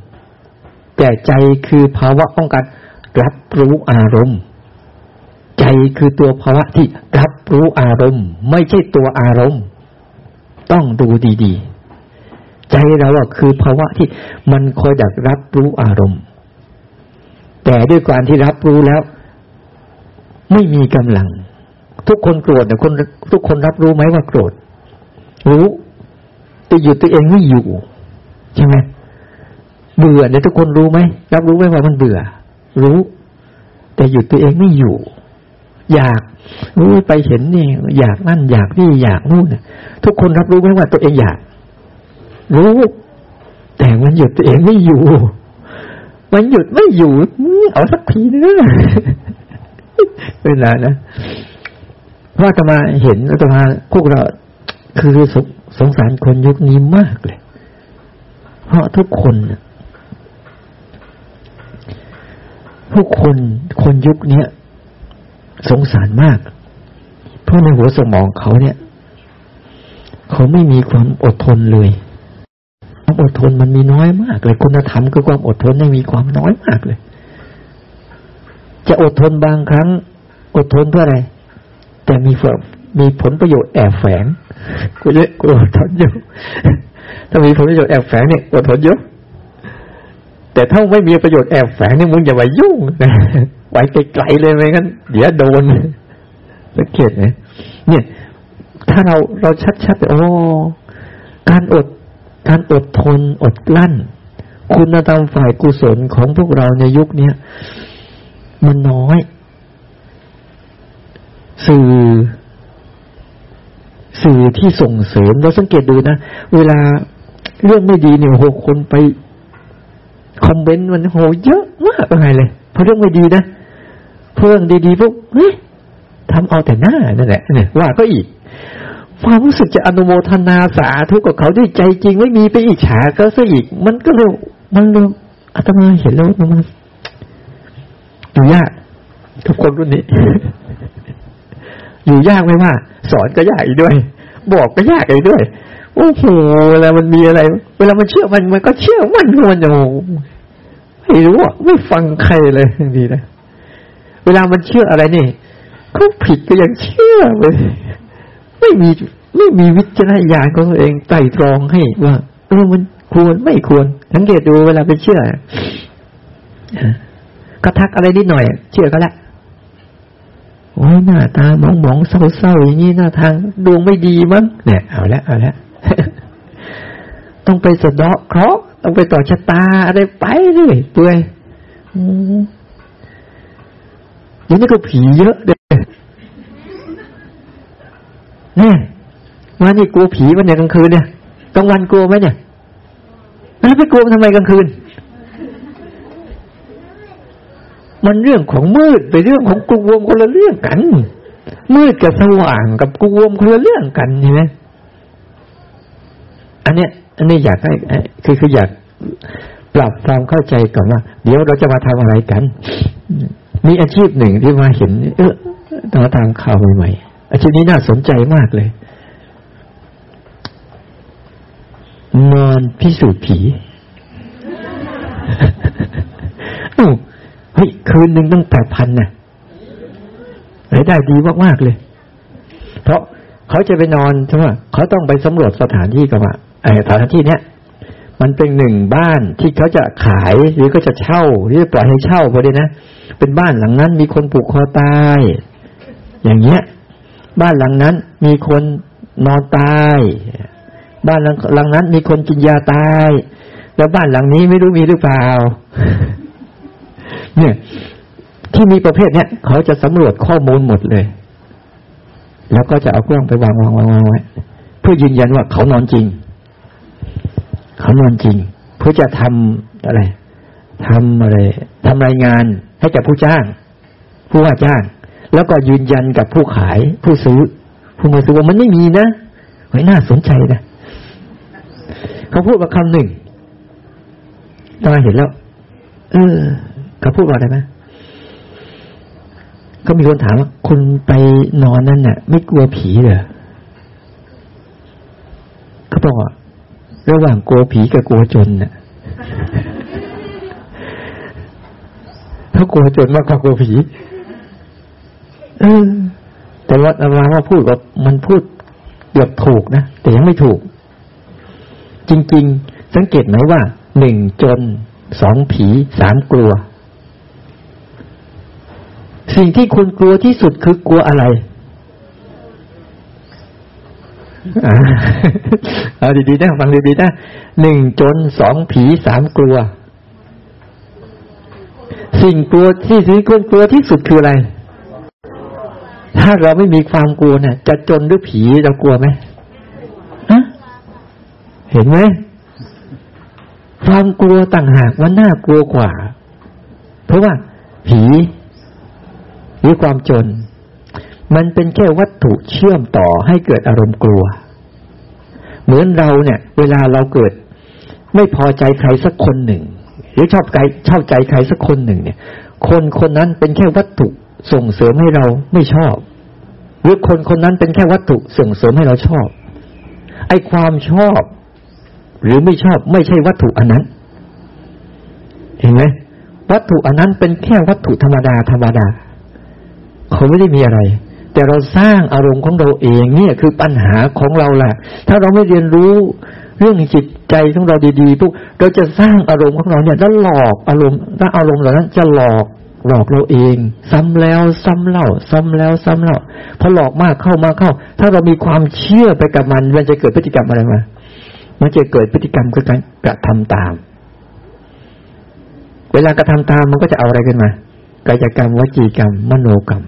แต่ใจคือภาวะของการรับรู้อารมณ์ ใจคือตัวภาวะที่รับ รู้อารมณ์ ไม่ใช่ตัวอารมณ์ ต้องดูดีๆ ใจเราอะคือภาวะที่มันคอยดักรับรู้อารมณ์ แต่ด้วยการที่รับรู้แล้ว ไม่มีกำลัง ทุกคนโกรธแต่คนทุกคนรับรู้ไหมว่าโกรธ รู้แต่หยุดตัวเองไม่อยู่ ใช่ไหมเบื่อเนี่ยทุกคนรู้ไหมรับรู้ไหมว่ามันเบื่อ รู้ แต่หยุดตัวเองไม่อยู่ อยากรู้ไปเห็นนี่อยากนั่นอยากนี่อยากนู่นทุกคนรับรู้ไหมว่าตัวเองอยาก รู้ แต่มันหยุดตัวเองไม่อยู่ มันหยุดไม่อยู่เอาสักทีนึงเวลานะว่าจะมาเห็นแล้วจะมาพวกเราคือสสงสารคนยุคนี้มากเลย เพราะทุกคนผู้คนคนยุคนี้ สงสารมาก เพราะในหัวสมองเขาเนี่ย เขาไม่มีความอดทนเลยความอดทนมันมีน้อยมากเลยคุณธรรมคือความอดทนไม่มีความน้อยมากเลย จะอดทนบางครั้ง อดทนเพื่ออะไร แต่มีมีผลประโยชน์แอบแฝงกูจะกูอดทนอยู่ถ้ามีผลประโยชน์แอบแฝงเนี่ยอดทนเยอะแต่ถ้าไม่มีประโยชน์แอบแฝงเนี่ยมึงอย่าไปยุ่งนะ ไว้ไกลๆเลยไหมกันเดี๋ยวโดนสังเกตไหมเนี่ย ถ้าเราเราชัดๆโอ้การอดการอดทนอดกลั้น คุณธรรมฝ่ายกุศลของพวกเราในยุคนี้มันน้อย สื่อ สื่อที่ส่งเสริมเราสังเกตดูนะ เวลาเรื่องไม่ดีเนี่ยโหคนไป คอมเมนต์มันโหเยอะมากอะไรเลยเพราะเรื่องไม่ดีนะ เพื่องดีๆพวกเฮ้ยทำเอาแต่หน้านั่นแหละเนี่ยว่าก็อีก ความรู้สึกจะอนุโมทนาสาธุกับเขาด้วยใจจริงไม่มีไปอิจฉาก็ซะอีก มันก็เลยมันเลยอาตมาเห็นแล้วมันอยู่ยากทุกคนรุ่นนี้ อยู่ยากไหมว่า สอนก็ยากอีกด้วย บอกก็ยากอีกด้วยโอ้โหเวลามันมีอะไร เวลามันเชื่อมันมันก็เชื่อมันมันโอ้ไม่รู้อะไม่ฟังใครเลยดีนะ เวลามันเชื่ออะไรเนี่เขาผิดก็ยังเชื่อเลย ไม่มีไม่มีวิจารณญาณของตัวเองไต่ตรองให้ว่าเออมันควรไม่ควร สังเกตดูเวลาไปเชื่อก็ทักอะไรนิดหน่อย เชื่อก็แล้วโอ้ยหน้าตามองมองเศร้าๆอย่างนี้หน้าทางดวงไม่ดีมั้งเนี่ยเอาละเอาละต้องไปสะเดาะเคราะห์ต้องไปต่อชะตาอะไรไปเลยเปื่อย ยังนี่ก็ผีเยอะเลยเนี่ยวันนี้กลัวผีวันเนี่ยกลางคืนเนี่ยกลางวันกลัวไหมเนี่ยแล้วไปกลัวทำไมกลางคืน มันเรื่องของมืดไปเรื่องของกลัวคนละเรื่องกัน มืดกับสว่างกับกลัวคนละเรื่องกันใช่ไหมอันเนี้ยอันนี้อยากให้คือคืออยากปรับความเข้าใจก่อนว่า เดี๋ยวเราจะมาทำอะไรกัน มีอาชีพหนึ่งที่มาเห็น เออตอนทางข่าวใหม่ๆอาชีพนี้น่าสนใจมากเลยนอนพิสูจน์ผีเฮ้ยคืนหนึ่งต้องแปดพันน่ะรายได้ดีมากๆเลย เพราะเขาจะไปนอนใช่ไหมเขาต้องไปสำรวจสถานที่กันว่าไอสถานที่เนี้ย มันเป็นหนึ่งบ้านที่เขาจะขายหรือก็จะเช่าหรือปล่อยให้เช่าพอดีนะ เป็นบ้านหลังนั้นมีคนผูกคอตาย อย่างเงี้ย บ้านหลังนั้นมีคนนอนตาย บ้านหลังนั้นมีคนกินยาตาย แล้วบ้านหลังนี้ไม่รู้มีหรือเปล่า เนี่ย ที่มีประเภทเนี้ยเขาจะสำรวจข้อมูลหมดเลย แล้วก็จะเอากล้องไปวางวางวางวางไว้เพื่อยืนยันว่าเขานอนจริง เขานอนจริง เพื่อจะทำอะไรทำอะไรทำรายงานให้กับผู้จ้าง ผู้ว่าจ้าง แล้วก็ยืนยันกับผู้ขาย ผู้ซื้อ ผู้มาซื้อว่ามันไม่มีนะเฮ้ยน่าสนใจนะเขาพูดมาคำหนึ่งตาเห็นแล้ว เออเขาพูดว่าอะไรไหมก็มีคนถามว่าคุณไปนอนนั่นน่ะ ไม่กลัวผีเหรอเขาบอกว่า ระหว่างกลัวผีกับกลัวจนน่ะถ้ากลัวจนมากกว่ากลัวผีเออแต่ว่าอามาว่าพูดว่ามันพูดเกือบถูกนะแต่ยังไม่ถูก จริง ๆ สังเกตไหมว่าหนึ่งจนสองผีสามกลัว สิ่งที่คุณกลัวที่สุดคือกลัวอะไร เอาดีๆนะฟังดีๆนะหนึ่งจนสองผีสามกลัว สิ่งกลัวที่สิ่งคุณกลัวที่สุดคืออะไร ถ้าเราไม่มีความกลัวเนี่ยจะจนหรือผีเรากลัวไหมฮะเห็นไหมความกลัวต่างหากว่าน่ากลัวกว่า เพราะว่าผีหรือความจน มันเป็นแค่วัตถุเชื่อมต่อให้เกิดอารมณ์กลัว เหมือนเราเนี่ย เวลาเราเกิด ไม่พอใจใครสักคนหนึ่ง หรือชอบใจชอบใจใครสักคนหนึ่งเนี่ย คนคนนั้นเป็นแค่วัตถุส่งเสริมให้เราไม่ชอบ หรือคนคนนั้นเป็นแค่วัตถุส่งเสริมให้เราชอบ ไอ้ความชอบ หรือไม่ชอบไม่ใช่วัตถุอันนั้น เห็นไหมวัตถุอันนั้นเป็นแค่วัตถุธรรมดาธรรมดาเขาไม่ได้มีอะไร แต่เราสร้างอารมณ์ของเราเองเนี่ยคือปัญหาของเราแหละถ้าเราไม่เรียนรู้เรื่องจิตใจของเราดีๆปุ๊บเราจะสร้างอารมณ์ของเราเนี่ยแล้วหลอกอารมณ์ถ้าอารมณ์เหล่านั้นจะหลอกหลอกเราเอง ซ้ำแล้วซ้ำเล่า ซ้ำแล้วซ้ำเล่าพอหลอกมากเข้ามาเข้า ถ้าเรามีความเชื่อไปกับมันมันจะเกิดพฤติกรรมอะไรมา มันจะเกิดพฤติกรรมคือการกระทำตาม เวลากระทำตามมันก็จะเอาอะไรขึ้นมากายกรรมวจีกรรม มโนกรรม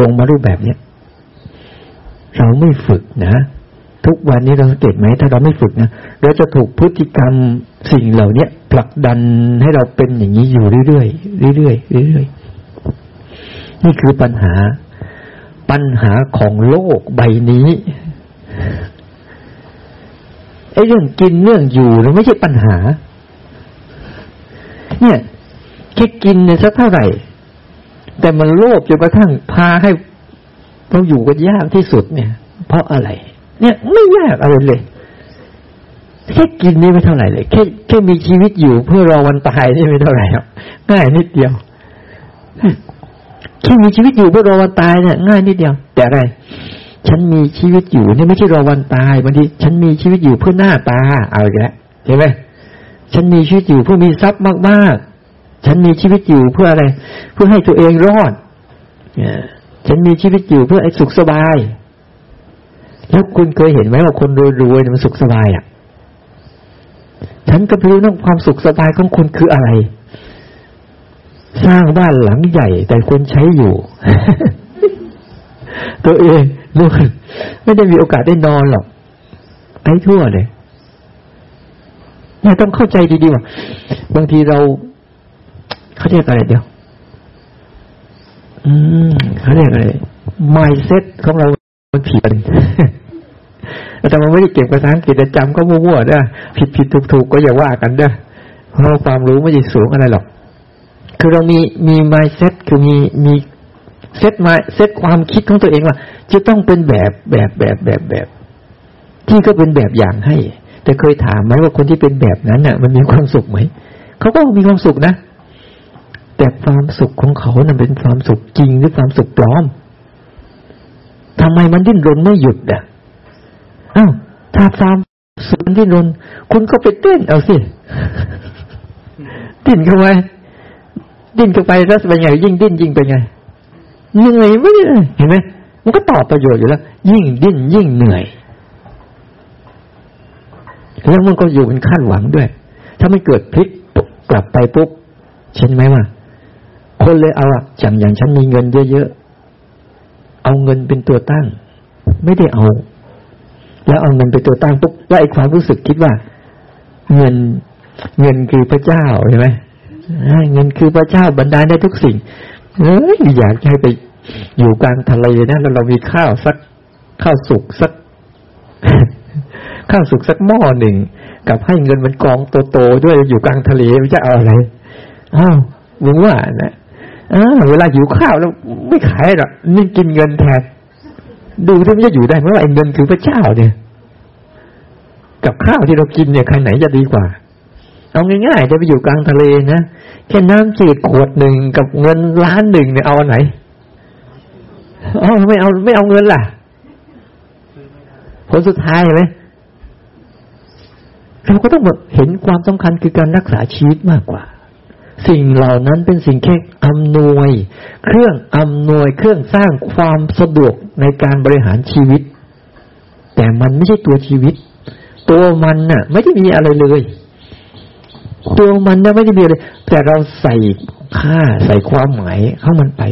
ลงมารูปแบบเนี้ยเราไม่ฝึกนะ ทุกวันนี้เราสังเกตไหมถ้าเราไม่ฝึกนะเราจะถูกพฤติกรรมสิ่งเหล่านี้ผลักดันให้เราเป็นอย่างนี้อยู่เรื่อยๆเรื่อยๆเรื่อยๆนี่คือปัญหาปัญหาของโลกใบนี้ไอ้เรื่องกินเรื่องอยู่เราไม่ใช่ปัญหา เนี่ยแค่กินเนี่ยสักเท่าไหร่ แต่มันโลภจนกระทั่งพาให้เราอยู่กันยากที่สุดเนี่ย เพราะอะไร เนี่ยไม่ยากอะไรเลยแค่กินนี่ไม่เท่าไหร่เลยแค่แค่มีชีวิตอยู่เพื่อรอวันตายนี่ไม่เท่าไหร่ครับง่ายนิดเดียวแค่มีชีวิตอยู่เพื่อรอวันตายเนี่ยง่ายนิดเดียว แต่อะไร ฉันมีชีวิตอยู่นี่ไม่ใช่รอวันตายบางทีฉันมีชีวิตอยู่เพื่อหน้าตาเอาอีกแล้วเห็นไหมฉันมีชีวิตอยู่เพื่อมีทรัพย์มาก ฉันมีชีวิตอยู่เพื่ออะไร เพื่อให้ตัวเองรอดฉันมีชีวิตอยู่เพื่อไอ้สุขสบาย แล้วคุณเคยเห็นไหมว่าคนรวยๆมันสุขสบายอะ ฉันก็ไม่รู้น้องความสุขสบายของคุณคืออะไร สร้างบ้านหลังใหญ่แต่คนใช้อยู่ ตัวเองลูกไม่ได้มีโอกาสได้นอนหรอกไอ้ทั่วเลยเนี่ยต้องเข้าใจดีๆว่าบางทีเรา เขาเรียกอะไรเดียว อืมเขาเรียกอะไร mindset ของเรามันผิดแต่มันไม่ได้เก่งภาษาอังกฤษจำก็มั่วๆเด้ผิดผิดถูกถูกก็อย่าว่ากันเด้เพราะความรู้ไม่ได้สูงอะไรหรอก คือเรามีมี mindset คือมีมีเซตมาเซตความคิดของตัวเองว่า จะต้องเป็นแบบแบบแบบแบบแบบ ที่ก็เป็นแบบอย่างให้ แต่เคยถามไหมว่าคนที่เป็นแบบนั้นน่ะ มันมีความสุขไหมเขาก็มีความสุขนะ แต่ความสุขของเขานั้นเป็นความสุขจริงหรือความสุขปลอมทำไมมันดิ้นรนไม่หยุดอะอ้าวถ้าความสุขมันดิ้นรน คุณก็ไปเต้นเอาสิดิ้นเข้าไปดิ้นเข้าไปแล้วเป็นไงยิ่งดิ้นยิ่งเป็นไงเหนื่อยไม่ได้เห็นไหมมันก็ตอบประโยชน์อยู่แล้ว ยิ่งดิ้นยิ่งเหนื่อยแล้วมันก็อยู่เป็นคาดหวังด้วย ถ้าไม่เกิดพลิกกลับไปปุ๊บเช่นไหมว่า คนเลยเอาอะจังอย่างฉันมีเงินเยอะๆ เอาเงินเป็นตัวตั้ง ไม่ได้เอา แล้วเอาเงินเป็นตัวตั้งปุ๊บแล้วไอ้ความรู้สึกคิดว่า เงินเงินคือพระเจ้าใช่ไหมเงินคือพระเจ้าบรรดาได้ทุกสิ่งเอ้ยอยากให้ไปอยู่กลางทะเลนะแล้วเรามีข้าวสักข้าวสุกสัก ข้าวสุกสักหม้อหนึ่งกับให้เงินมันกองโตๆด้วยอยู่กลางทะเลจะเอาอะไรอ้าวมึงว่านะ อ่าเวลาหิวข้าวแล้วไม่ขายหรอกนี่กินเงินแทนดูที่มันจะอยู่ได้เพราะว่าไอ้เงินคือพระเจ้าเนี่ย กับข้าวที่เรากินเนี่ยใครไหนจะดีกว่า เอาง่ายๆจะไปอยู่กลางทะเลนะแค่น้ำจืดขวดหนึ่งกับเงินล้านหนึ่งเนี่ยเอาอันไหนอ๋อไม่เอาไม่เอาเงินล่ะผลสุดท้ายเลยเราก็ต้องเห็นความสำคัญคือการรักษาชีวิตมากกว่า สิ่งเหล่านั้นเป็นสิ่งแค่อำนวย เครื่องอำนวยเครื่องสร้างความสะดวกในการบริหารชีวิต แต่มันไม่ใช่ตัวชีวิต ตัวมันน่ะ ไม่ได้มีอะไรเลย ตัวมันน่ะไม่ได้มีอะไรแต่เราใส่ค่าใส่ความหมายเข้ามันไป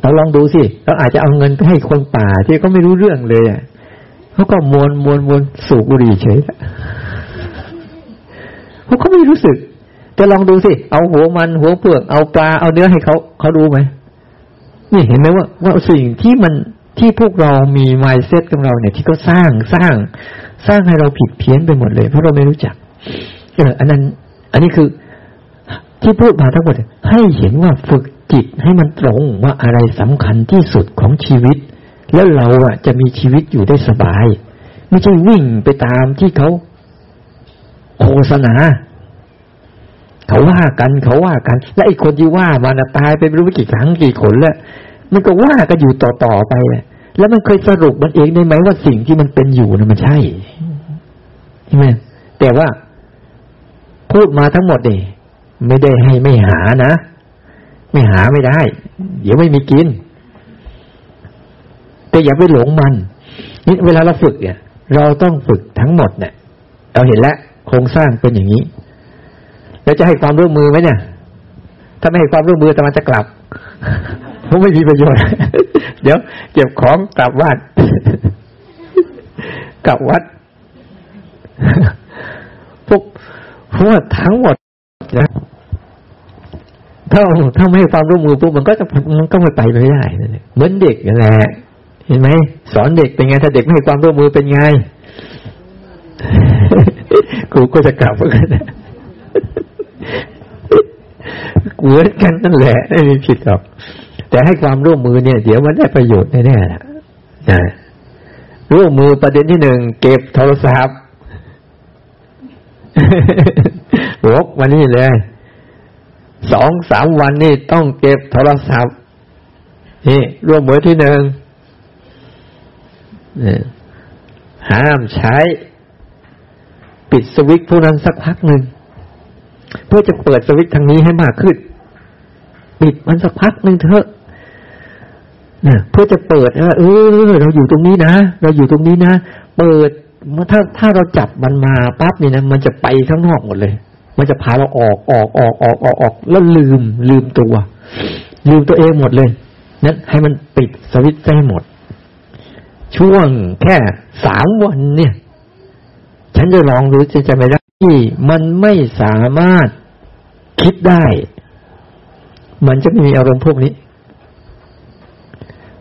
เราลองดูสิเราอาจจะเอาเงินไปให้คนป่าที่เขาไม่รู้เรื่องเลยอะเขาก็มวนมวนมวนสูบบุหรี่เฉยเขาเขาไม่รู้สึก จะลองดูสิ เอาหัวมันหัวเปลือก เอาปลา เอาเนื้อให้เขาเขาดูไหมนี่เห็นไหมว่าว่าสิ่งที่มันที่พวกเรามีไมเซ็ตของเราเนี่ย ที่เขาสร้างสร้างสร้างให้เราผิดเพี้ยนไปหมดเลย เพราะเราไม่รู้จักเอออันนั้น อันนี้คือที่พูดมาทั้งหมดให้เห็นว่าฝึกจิตให้มันตรงว่าอะไรสำคัญที่สุดของชีวิต แล้วเราอะจะมีชีวิตอยู่ได้สบาย ไม่ใช่วิ่งไปตามที่เขาโฆษณา เขาว่ากันเขาว่ากัน และไอ้คนที่ว่ามันตายไปไม่รู้กี่ครั้งกี่คนแล้วมันก็ว่ากันอยู่ต่อต่อไปแล้วมันเคยสรุปมันเองได้ไหมว่าสิ่งที่มันเป็นอยู่นะมันใช่ใช่ไหมแต่ว่าพูดมาทั้งหมดเองไม่ได้ให้ไม่หานะ ไม่หาไม่ได้ เดี๋ยวไม่มีกิน แต่อย่าไปหลงมันนี่เวลาเราฝึกเนี่ย เราต้องฝึกทั้งหมดเนี่ยเราเห็นแล้วโครงสร้างเป็นอย่างนี้ แล้วจะให้ความร่วมมือไหมเนี่ย ถ้าไม่ให้ความร่วมมือแต่มันจะกลับเพราะไม่มีประโยชน์ เดี๋ยวเก็บของกลับวัดกลับวัดพวกเพราะว่าทั้งหมดนะถ้าถ้าไม่ให้ความร่วมมือปุ๊บมันก็จะมันก็ไม่ไปไม่ได้เหมือนเด็กนั่นแหละเห็นไหมสอนเด็กเป็นไงถ้าเด็กไม่ให้ความร่วมมือเป็นไงกูก็จะกลับเหมือนกัน เหมือนกันนั่นแหละไม่มีผิดหรอก แต่ให้ความร่วมมือเนี่ย เดี๋ยวมันได้ประโยชน์แน่ๆนะร่วมมือประเด็นที่หนึ่งเก็บโทรศัพท์วกมานี่เลยสองสามวันนี่ต้องเก็บโทรศัพท์นี่ร่วมมือที่หนึ่งห้ามใช้ ปิดสวิตช์พวกนั้นสักพักหนึ่ง เพื่อจะเปิดสวิตช์ทางนี้ให้มากขึ้น ปิดมันสักพักหนึ่งเถอะเนี่ยเพื่อจะเปิดว่าเออ เราอยู่ตรงนี้นะ เราอยู่ตรงนี้นะ เปิดถ้าถ้าเราจับมันมาปั๊บนี่นะมันจะไปข้างนอกหมดเลย มันจะพาเราออกออกออกออกออกออกแล้วลืมลืมตัว ลืมตัวเองหมดเลยนั้นให้มันปิดสวิตช์ให้หมด ช่วงแค่สามวันเนี่ย ฉันจะลองดูจะจะไม่ได้ ที่มันไม่สามารถคิดได้ มันจะไม่มีอารมณ์พวกนี้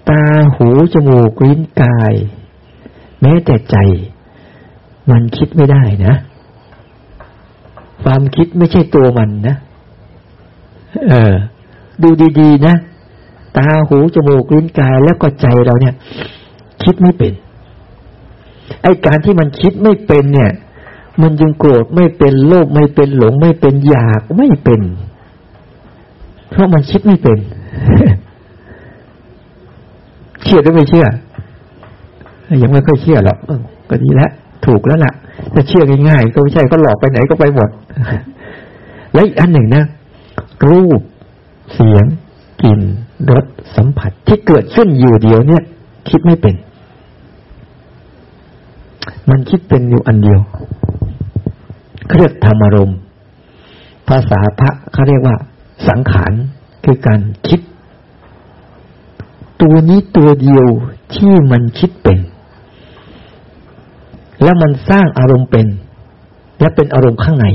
ตาหูจมูกลิ้นกาย แม้แต่ใจ มันคิดไม่ได้นะ ความคิดไม่ใช่ตัวมันนะ เออ ดูดีๆนะ ตาหูจมูกลิ้นกายแล้วก็ใจเราเนี่ย คิดไม่เป็น ไอการที่มันคิดไม่เป็นเนี่ย มันยังโกรธไม่เป็นโลภไม่เป็นหลง ไม่เป็นอยากไม่เป็น เพราะมันคิดไม่เป็นเชื่อหรือไม่เชื่อ ยังไม่ค่อยเชื่อหรอกก็ดีแล้วถูกแล้วล่ะถ้าเชื่อง่ายๆก็ไม่ใช่ก็หลอกไปไหนก็ไปหมด และอีกอันหนึ่งนะ รูป เสียงกลิ่นรสสัมผัสที่เกิดขึ้นอยู่เดียวเนี่ย คิดไม่เป็น มันคิดเป็นอยู่อันเดียว เครียกธรรมารมภาษาพระเขาเรียกว่า สังขารคือการคิด ตัวนี้ตัวเดียวที่มันคิดเป็น แล้วมันสร้างอารมณ์เป็น และเป็นอารมณ์ข้างใน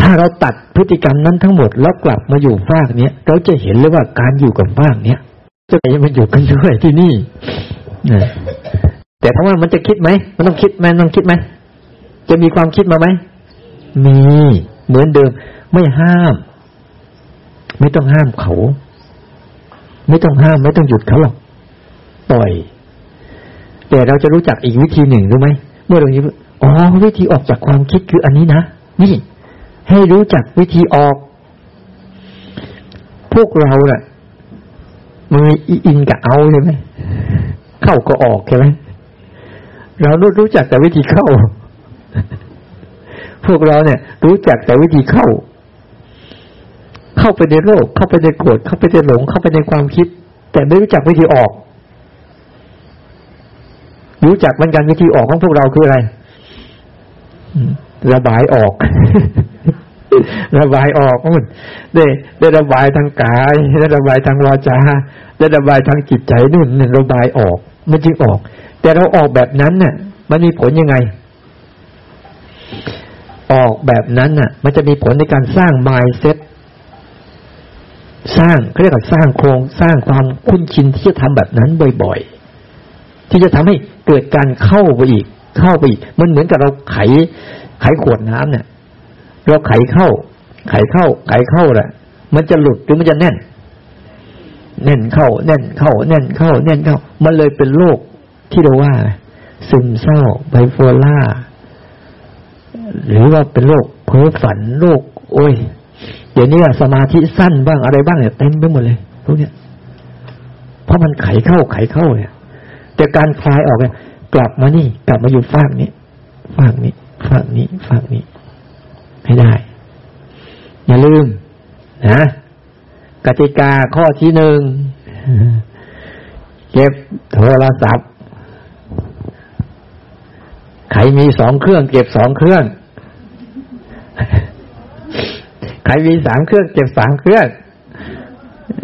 ถ้าเราตัดพฤติกรรมนั้นทั้งหมด แล้วกลับมาอยู่ภาคเนี้ยเราจะเห็นเลยว่าการอยู่กับภาคเนี้ยจะไปมันอยู่กันด้วยที่นี่แต่ถ้าว่ามันจะคิดไหมมันต้องคิดไหมต้องคิดไหม จะมีความคิดมาไหม มี เหมือนเดิม ไม่ห้าม ไม่ต้องห้ามเขา ไม่ต้องห้าม ไม่ต้องหยุดเขาหรอก ปล่อย แต่เราจะรู้จักอีกวิธีหนึ่งรู้ไหม เมื่อตรงนี้ อ๋อ วิธีออกจากความคิดคืออันนี้นะ นี่ ให้รู้จักวิธีออก พวกเราเนะ่ะมืออินกับเอาใช่ไหม เข้าก็ออกใช่ไหม เรารู้รู้จักแต่วิธีเข้า พวกเราเนี่ย รู้จักแต่วิธีเข้า เข้าไปในโลก เข้าไปในโกรธเข้าไปในหลง เข้าไปในความคิด แต่ไม่รู้จักวิธีออก รู้จักมันกันวิธีออกของพวกเราคืออะไรระบายออกระบายออกมันได้ได้ระบายทางกายได้ระบายทางวาจาได้ระบายทางจิตใจนู่นระบายออกมันจึงออก แต่เราออกแบบนั้นน่ะมันมีผลยังไง ออกแบบนั้นน่ะ มันจะมีผลในการสร้างมายเซ็ตสร้างเขาเรียกว่าสร้างโครงสร้างความคุ้นชินที่จะทำแบบนั้นบ่อยๆ ที่จะทำให้เกิดการเข้าไปอีก เข้าไปอีก มันเหมือนกับเราไข ไขขวดน้ำเนี่ย เราไขเข้า ไขเข้า ไขเข้าแหละมันจะหลุดหรือมันจะแน่น แน่นเข้า แน่นเข้า แน่นเข้า แน่นเข้า มันเลยเป็นโรคที่เราว่า ซึมเศร้าไบโพล่า หรือว่าเป็นโรคเพ้อฝันโรคโอ้ย เดี๋ยวนี้สมาธิสั้นบ้างอะไรบ้างเนี่ยเต็มไปหมดเลยพวกเนี้ยเพราะมันไขเข้าไขเข้าเนี่ย แต่การคลายออกเนี่ยกลับมานี่ กลับมาอยู่ฝากนี้ฝากนี้ฝากนี้ฝากนี้ ให้ได้ อย่าลืม นะกติกาข้อที่หนึ่งเก็บโทรศัพท์ ใครมีสองเครื่อง เก็บสองเครื่อง ใครมีสามเครื่องเก็บสามเครื่อง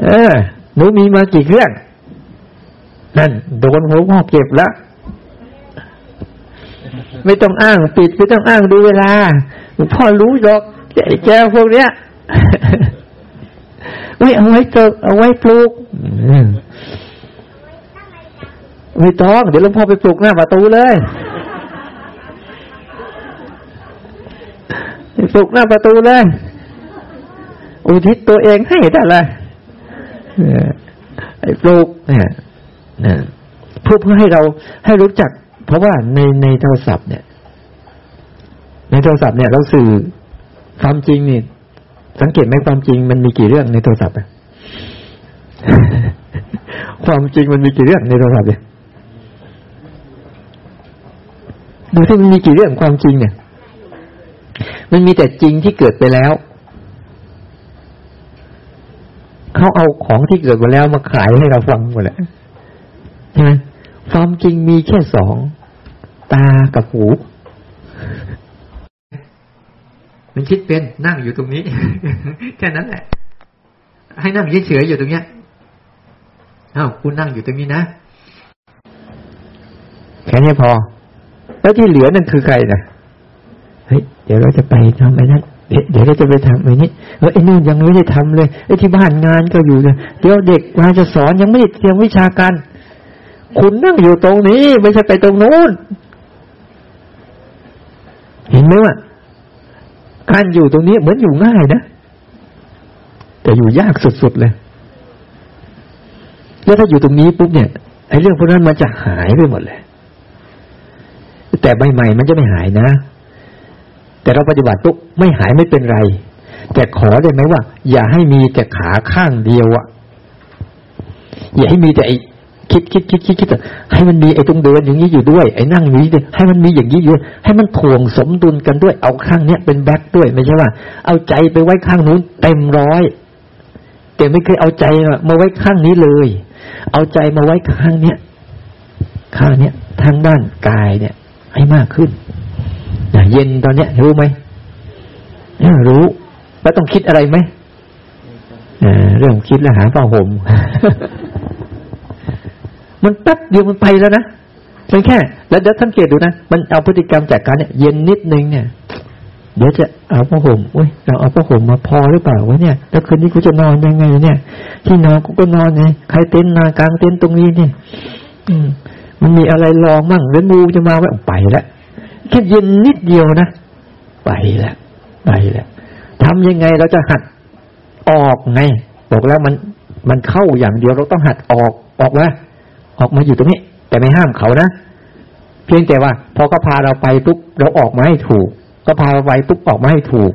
เออหนูมีมากี่เครื่อง นั่นโดนหัวพ่อเก็บแล้ว ไม่ต้องอ้างปิดไม่ต้องอ้างดูเวลาหลวงพ่อรู้หรอกแกพวกเนี้ยไม่เอาไว้เจอเอาไว้ปลูกไม่ต้อง เดี๋ยวหลวงพ่อไปปลูกหน้าประตูเลย ไปลูกหน้าประตูเลย อุทิศตัวเองให้ได้เลยไอ้ปลูกเนี่ยเพื่อเพื่อให้เราให้รู้จัก เพราะว่าในในโทรศัพท์เนี่ย ในโทรศัพท์เนี่ย เราสื่อความจริงนี่สังเกตไหมความจริงมันมีกี่เรื่องในโทรศัพท์อะความจริงมันมีกี่เรื่องในโทรศัพท์เนี่ยดูที่มันมีกี่เรื่องความจริงเนี่ย มันมีแต่จริงที่เกิดไปแล้ว เขาเอาของที่เกิดไปแล้วมาขายให้เราฟังหมดแหละใช่ไหมความจริงมีแค่สอง ตากับหู มันคิดเป็นนั่งอยู่ตรงนี้ แค่นั้นแหละ ให้นั่งเฉยๆอยู่ตรงเนี้ยอ้าวคุณนั่งอยู่ตรงนี้นะแค่นี้พอ แล้วที่เหลือนั่นคือใครนะ เฮ้ยเดี๋ยวเราจะไปทำไอ้นั่นเดี๋ยวเราจะไปทำไอ้นี้เออไอ้นู่นยังไม่ได้ทำเลยไอ้ที่บ้านงานก็อยู่เลยเดี๋ยวเด็กมาจะสอนยังไม่ได้เตรียมวิชาการคุณนั่งอยู่ตรงนี้ ไม่ใช่ไปตรงนู้นเห็นไหมว่าการอยู่ตรงนี้เหมือนอยู่ง่ายนะแต่อยู่ยากสุดๆเลย แล้วถ้าอยู่ตรงนี้ปุ๊บเนี่ยไอ้เรื่องพวกนั้นมันจะหายไปหมดเลย แต่ใหม่ๆมันจะไม่หายนะ แต่เราปฏิบัติปุ๊บไม่หายไม่เป็นไร แต่ขอได้ไหมว่า อย่าให้มีแต่ขาข้างเดียวอะอย่าให้มีแต่ไอคิดคิดคิดคิดคิดให้มันมีไอ้ตรงเดินอย่างนี้อยู่ด้วย ไอ้นั่งนี้ด้วยให้มันมีอย่างนี้อยู่ให้มันถ่วงสมดุลกันด้วยเอาข้างเนี้ยเป็นแบ็คด้วยไม่ใช่ว่า เอาใจไปไว้ข้างนู้นเต็มร้อยแต่ไม่เคยเอาใจมาไว้ข้างนี้เลย เอาใจมาไว้ข้างเนี้ยข้างเนี้ยทางด้านกายเนี่ย ให้มากขึ้น เย็นตอนเนี้ย รู้ไหมรู้ แล้วต้องคิดอะไรไหมเรื่องคิดแล้วหาผ้าห่มมันแป๊บเดียวมันไปแล้วนะเป็นแค่ แล้วเดี๋ยวสังเกตดูนะมันเอาพฤติกรรมจากการเนี่ยเย็นนิดนึงเนี่ยเดี๋ยวจะเอาผ้าห่มอุ้ยเราเอาผ้าห่มมาพอหรือเปล่าวะเนี่ย แล้วคืนนี้กูจะนอนยังไง เนี่ย ที่นอนกูก็นอนไงใครเต้นนากลางเต้นตรงนี้เนี่ย อืมมันมีอะไรรองมั่งแล้วมูจะมาไว่ไปแล้ว แค่เย็นนิดเดียวนะ ไปแล้วไปแล้วทำยังไงเราจะหัดออกไง บอกแล้วมันมันเข้าอย่างเดียวเราต้องหัดออกออกว่าออกมาอยู่ตรงนี้ แต่ไม่ห้ามเขานะเพียงแต่ว่า พอก็พาเราไปปุ๊บเราออกมาให้ถูก ก็พาเราไปปุ๊บออกมาให้ถูก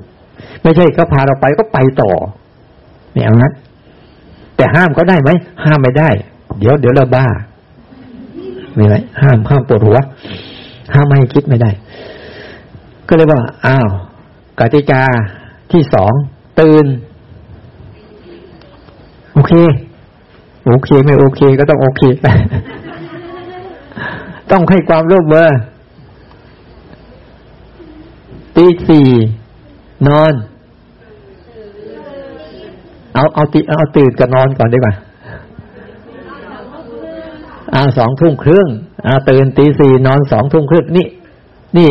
ไม่ใช่ก็พาเราไปก็ไปต่อเนี่ยเอานแต่ห้ามก็ได้ไหมห้ามไม่ได้ เดี๋ยวเดี๋ยวเราบ้ามีไหมห้ามห้ามปวดหัว ห้ามไม่ให้คิดไม่ได้ ก็เลยว่า อ้าวกติกาที่สองตื่น โอเค โอเคไม่โอเค ก็ต้องโอเคต้องให้ความร่วมมือตีสี่นอน เอาเอาตีเอาตื่นกับนอนก่อนดีกว่า อาสองทุ่มครึ่งอาตื่นตีสี่นอนสองทุ่มครึ่งนี่ นี่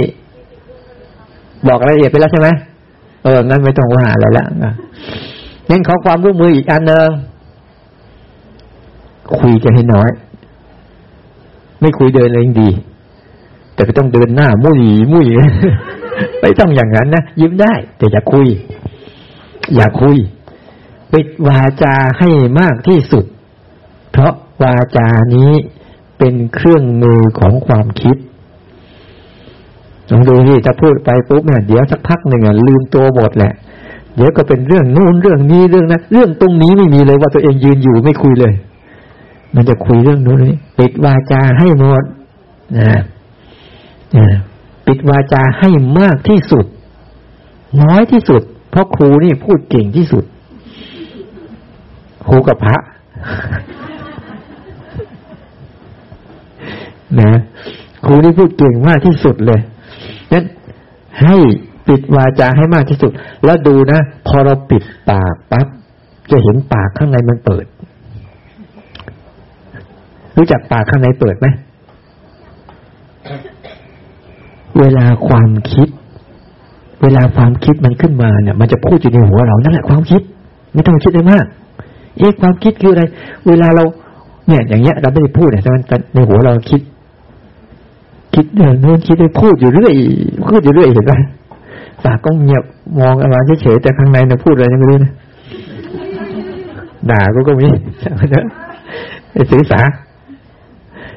บอกรายละเอียดไปแล้วใช่ไหมเอองั้นไม่ต้องว่าอะไรละนั่นขอความร่วมมืออีกอันหนึ่งคุยกันให้น้อย ไม่คุยเดินเองดี แต่ก็ต้องเดินหน้า มุ้ยมุ้ยไม่ต้องอย่างนั้นนะยิ้มได้ แต่อย่าคุย อย่าคุยปิดวาจาให้มากที่สุด เพราะ วาจานี้เป็นเครื่องมือของความคิดลองดูที่จะพูดไปปุ๊บเนี่ยเดี๋ยวสักพักหนึ่งอะลืมตัวหมดแหละ เดี๋ยวก็เป็นเรื่องนู่นเรื่องนี้เรื่องนั้นเรื่องตรงนี้ไม่มีเลยว่าตัวเองยืนอยู่ไม่คุยเลย มันจะคุยเรื่องนู้นนี้ปิดวาจาให้หมดนะปิดวาจาให้มากที่สุด น้อยที่สุด เพราะครูนี่พูดเก่งที่สุด ครูกับพระ นะครูนี่พูดเก่งมากที่สุดเลยนั้นให้ปิดวาจาให้มากที่สุด แล้วดูนะ พอเราปิดปากปั๊บจะเห็นปากข้างในมันเปิด รู้จักปากข้างในเปิดไหมเวลาความคิด เวลาความคิดมันขึ้นมาเนี่ย มันจะพูดอยู่ในหัวเรานั่นแหละความคิด ไม่ต้องคิดเลยมากเอ๊ะความคิดคืออะไร เวลาเรา เนี่ย อย่างเงี้ย เราไม่ได้พูดเนี่ยแต่ในหัวเราคิด คิดเรื่องโน้นคิดไปพูดอยู่เรื่อยพูดอยู่เรื่อยเห็นไหมปากก็เงียบมองอะไรเฉยๆแต่ข้างในเนี่ยพูดอะไรไม่รู้นะด่าก็ก็มีไอ้ศีรษะ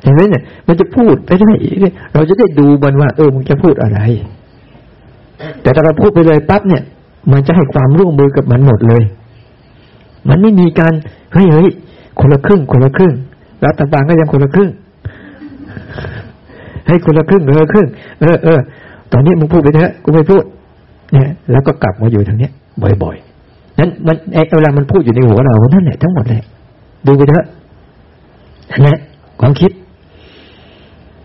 เห็นไหมเนี่ย มันจะพูดไปได้เราจะได้ดูมันว่า เออมันจะพูดอะไร แต่ถ้าเราพูดไปเลยปั๊บเนี่ย มันจะให้ความร่วมมือกับมันหมดเลย มันไม่มีการเฮ้ยเฮ้ยคนละครึ่ง คนละครึ่งรัฐบาลก็ยังคนละครึ่ง ให้คนละครึ่งคนละครึ่ง เออเออตอนนี้มึงพูดไปเถอะกูไม่พูด เนี่ย แล้วก็กลับมาอยู่ทางเนี้ย บ่อยๆนั้นมันไอ้เวลามันพูดอยู่ในหัวเรานั่นแหละทั้งหมดเลยดูไปเถอะนนี้ความคิด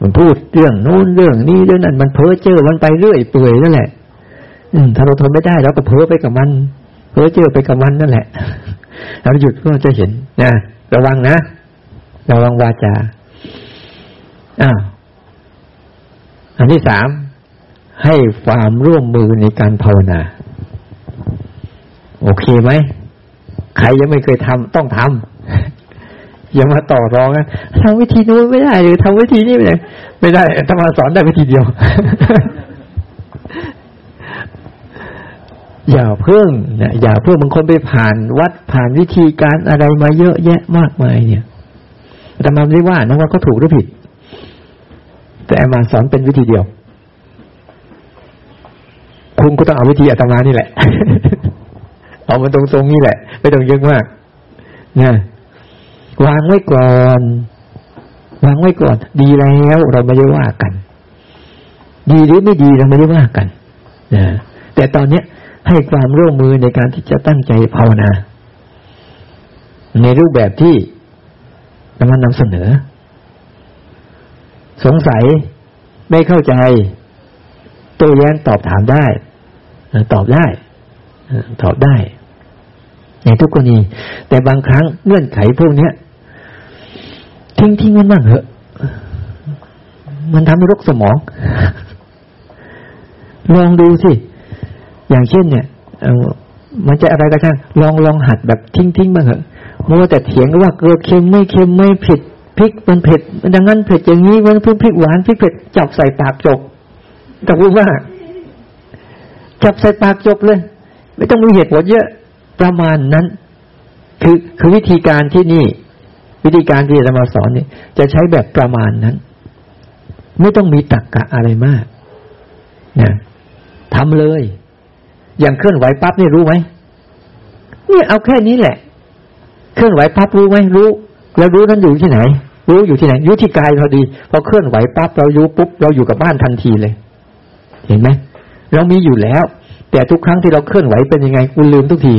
มันพูดเรื่องโน้นเรื่องนี้เรื่องนั้น มันเพ้อเจ้อมันไปเรื่อยเปื่อยนั่นแหละ อืมถ้าเราทนไม่ได้เราก็เพ้อไปกับมัน เพ้อเจ้อไปกับมันนั่นแหละเราหยุดก็จะเห็นนะระวังนะระวังวาจาอ้าว อันที่สามให้ความร่วมมือในการภาวนา โอเคไหมใครยังไม่เคยทำต้องทำอย่ามาต่อรองนะทำวิธีนู้นไม่ได้หรือทำวิธีนี้ไม่ได้ไม่ได้ธรรมาสอนได้วิธีเดียว อย่าเพิ่งนะอย่าเพิ่งบางคนไปผ่านวัดผ่านวิธีการอะไรมาเยอะแยะมากมายเนี่ยแต่มาไม่ว่านะว่าเขาถูกหรือผิด แต่มาสอนเป็นวิธีเดียว คุณก็ต้องเอาวิธีอาตมานี่แหละ เอามันตรงๆนี่แหละ ไม่ต้องเยอะมากนะวางไว้ก่อนวางไว้ก่อน ดีแล้วเราไม่ได้ว่ากัน ดีหรือไม่ดีเราไม่ได้ว่ากันนะแต่ตอนเนี้ยให้ความร่วมมือในการที่จะตั้งใจภาวนา ในรูปแบบที่กำลังนำเสนอ สงสัยไม่เข้าใจโตัวแย้งตอบถามได้ตอบได้ตอบได้ ในทุกกรณีแต่บางครั้งเงื่อนไขพวกนี้ทิ้งทิ้งมันบ้างเหอะ มันทำให้รกสมอง ลองดูสิ อย่างเช่นเนี่ยมันจะอะไรก็ช่างลองลองหัดแบบทิ้งทิ้งบ้างเหอะมัวแต่เถียงว่าเกิดเค็มไม่เค็มไม่ผ็ด พริกมันเผ็ดดังนั้นเผ็ดอย่างนี้มันพริกหวานพริกเผ็ดจับใส่ปากจบแต่พูดว่า จับใส่ปากจบเลย ไม่ต้องมีเหตุผลเยอะประมาณนั้น คือคือวิธีการที่นี่ วิธีการที่จะมาสอนนี่จะใช้แบบประมาณนั้น ไม่ต้องมีตรรกกะอะไรมากนะทำเลย อย่างเคลื่อนไหวปั๊บนี่รู้ไหมเนี่ยเอาแค่นี้แหละ เคลื่อนไหวปั๊บรู้ไหมรู้ แล้วรู้นั้นอยู่ที่ไหน รู้อยู่ที่ไหนอยู่ที่กายพอดีพอเคลื่อนไหวปั๊บเรารู้ปุ๊บเราอยู่กับบ้านทันทีเลย เห็นไหมเรามีอยู่แล้ว แต่ทุกครั้งที่เราเคลื่อนไหวเป็นยังไงกูลืมทุกที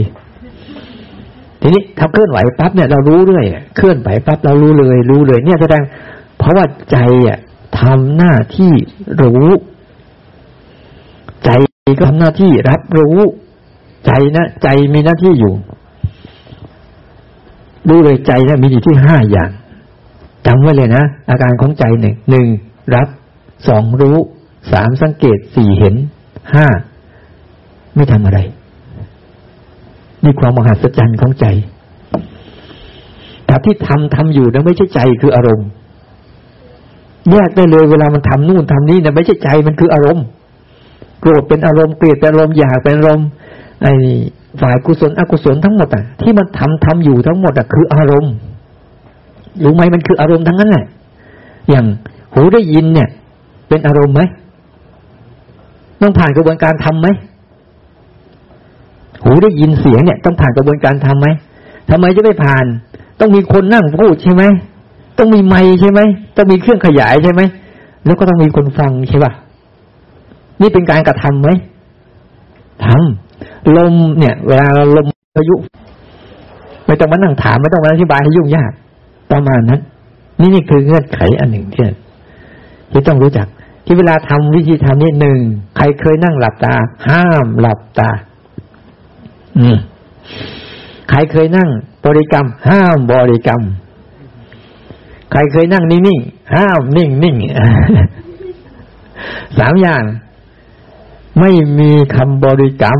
ทีนี้ถ้าเคลื่อนไหวปั๊บเนี่ยเรารู้เรื่อยเคลื่อนไหวปั๊บเรารู้เลย รู้เลย เนี่ยแสดง เพราะว่าใจอะทำหน้าที่รู้ ใจก็ทำหน้าที่รับรู้ ใจนะใจมีหน้าที่อยู่ รู้เลยใจนะมีอยู่ที่ห้าอย่างจำไว้เลยนะ อาการของใจหนึ่งหนึ่งรับสองรู้สามสังเกตสี่เห็นห้าไม่ทำอะไร นี่ความมหัศจรรย์ของใจแต่ที่ทำทำอยู่นะไม่ใช่ใจคืออารมณ์แยกได้เลยเวลามันทำนู่นทำนี่นะไม่ใช่ใจมันคืออารมณ์ โกรธเป็นอารมณ์เกลียดเป็นอารมณ์อยากเป็นอารมณ์ไอ้ ฝ่ายกุศลอกุศลทั้งหมดอะ ที่มันทำทำอยู่ทั้งหมดอะคืออารมณ์รู้ไหมมันคืออารมณ์ทั้งนั้นแหละ อย่างหูได้ยินเนี่ย เป็นอารมณ์ไหมต้องผ่านกระบวนการทำไหมหูได้ยินเสียงเนี่ย ต้องผ่านกระบวนการทำไหมทำไมจะไม่ผ่าน ต้องมีคนนั่งพูดใช่ไหมต้องมีไม้ใช่ไหมต้องมีเครื่องขยายใช่ไหมแล้วก็ต้องมีคนฟังใช่ป่ะนี่เป็นการกระทำไหมทำ ลมเนี่ย เวลาเราลมพายุ ไม่ต้องมานั่งถามไม่ต้องมาอธิบายให้ยุ่งยาก ประมาณนั้น นี่นี่คือเงื่อนไขอันหนึ่งที่ที่ต้องรู้จัก ที่เวลาทำวิธีทำนี่หนึ่งใครเคยนั่งหลับตา ห้ามหลับตา อืมใครเคยนั่งบริกรรม ห้ามบริกรรม ใครเคยนั่งนิ่งๆห้ามนิ่งนิ่งสามอย่าง ไม่มีคำบริกรรม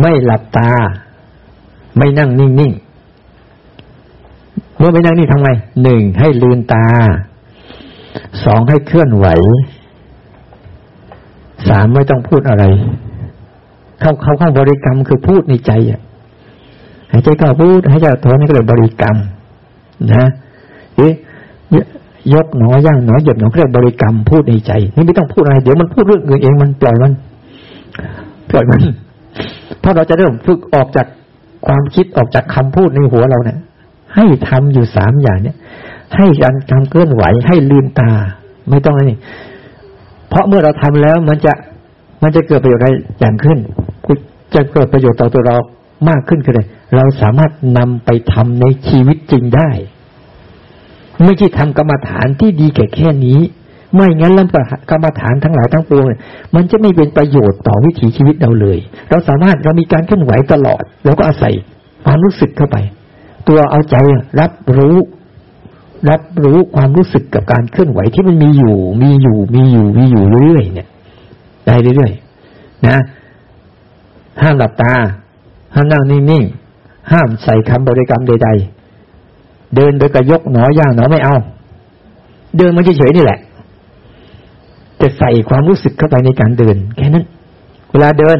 ไม่หลับตา ไม่นั่งนิ่งๆ เมื่อไม่นั่งนี่ทำไงหนึ่งให้ลืนตา สองให้เคลื่อนไหว สามไม่ต้องพูดอะไร เขาเขาเข้าบริกรรมคือพูดในใจอะหายใจเข้าพูดหายใจถอนนี่ก็เลยบริกรรม นะเอ๊ะยกหนอย่างหนอหยียบหนอเรียกบริกรรมพูดในใจ นี่ไม่ต้องพูดอะไร เดี๋ยวมันพูดเรื่องอื่นเองมันปล่อยมัน ปล่อยมัน ถ้าเราจะเริ่มฝึกออกจากความคิดออกจากคำพูดในหัวเราเนี่ย ให้ทำอยู่สามอย่างเนี่ย ให้การทำเคลื่อนไหวให้ลืมตา ไม่ต้องอะไรเพราะเมื่อเราทำแล้วมันจะมันจะเกิดประโยชน์อะไรอย่างขึ้นจะเกิดประโยชน์ต่อตัวเรามากขึ้นก็เลยเราสามารถนำไปทำในชีวิตจริงได้ ไม่ใช่ทำกรรมฐานที่ดีแค่แค่นี้ ไม่งั้นล้ำกรรมฐานทั้งหลายทั้งปวงมันจะไม่เป็นประโยชน์ต่อวิถีชีวิตเราเลย เราสามารถเรามีการเคลื่อนไหวตลอดเราก็อาศัยความรู้สึกเข้าไป ตัวเอาใจรับรู้ รับรู้ความรู้สึกกับการเคลื่อนไหวที่มันมีอยู่ มีอยู่ มีอยู่มีอยู่เรื่อยๆเนี่ยได้เรื่อยๆนะห้ามหลับตา ห้ามนั่งนิ่งๆห้ามใส่คำบริกรรมใด ๆ เดินโดยกระยกหนอย่างหนอไม่เอา เดินมันเฉยๆนี่แหละ จะใส่ความรู้สึกเข้าไปในการเดิน แค่นั้น เวลาเดิน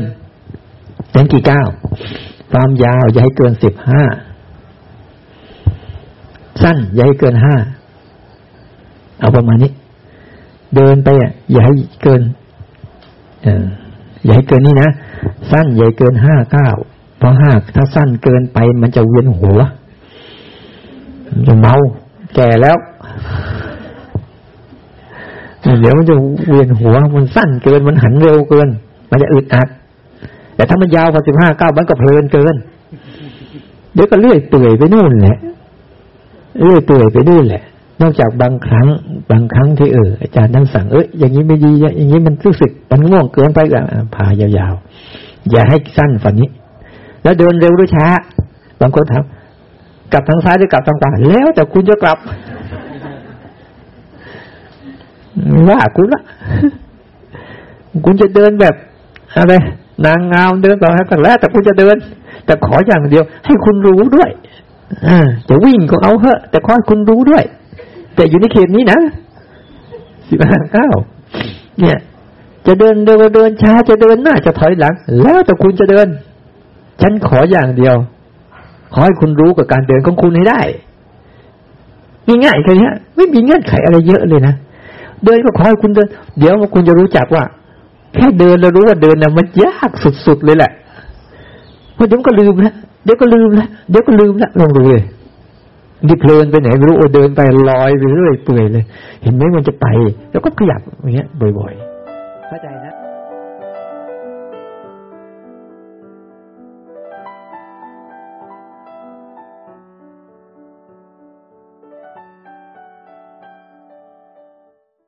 เดินกี่ก้าวความยาวอย่าให้เกินสิบห้าสั้นอย่าให้เกินห้าเอาประมาณนี้ เดินไปอะอย่าให้เกินเอออย่าให้เกินนี่นะสั้นอย่าเกินห้าเก้าเพราะห้าถ้าสั้นเกินไปมันจะเวียนหัวจะเมาแก่แล้ว เดี๋ยวมันจะเวียนหัวมันสั้นเกินมันหันเร็วเกิน มันจะอึดอัด แต่ถ้ามันยาวกว่าสิบห้าเก้ามันก็เพลินเกิน เดี๋ยวก็เลื่อยเปื่อยไปนู่นแหละเรื่อยเปื่อยไปด้วยแหละ นอกจากบางครั้ง บางครั้งที่เอออาจารย์ท่านสั่งเอ้ยอย่างนี้ไม่ดีอย่างนี้มันรู้สึกมันง่วงเกินไปก็พายาวๆอย่าให้สั้นฝันนี้ แล้วเดินเร็วหรือช้า บางคนถามกลับทางซ้ายหรือกลับทางขวาแล้วแต่คุณจะกลับ ว่าคุณละคุณจะเดินแบบอะไรนางงามเดินต่อให้กันแล้วแต่คุณจะเดิน แต่ขออย่างเดียว ให้คุณรู้ด้วยจะวิ่งก็เอาเถอะ แต่ขอให้คุณรู้ด้วย แต่อยู่ในเขตนี้นะสิบห้าเก้าเนี่ย จะเดินเดินเดินช้าจะเดินหน้าจะถอยหลัง แล้วแต่คุณจะเดิน ฉันขออย่างเดียว ขอให้คุณรู้กับการเดินของคุณให้ได้ง่ายๆแค่นี้ไม่มีเงื่อนไขอะไรเยอะเลยนะ เดินก็ขอให้คุณเดิน เดี๋ยวคุณจะรู้จักว่า แค่เดินแล้วรู้ว่าเดินนะมันยากสุดๆเลยแหละเพราะเดี๋ยวก็ลืมนะเดี๋ยวก็ลืมละเดี๋ยวก็ลืมละลองดูเลยนี่เพลินไปไหนไม่รู้โอเดินไปลอยไปเรื่อยเปื่อยเลย เห็นไหมมันจะไป แล้วก็ขยับอย่างเงี้ยบ่อยๆ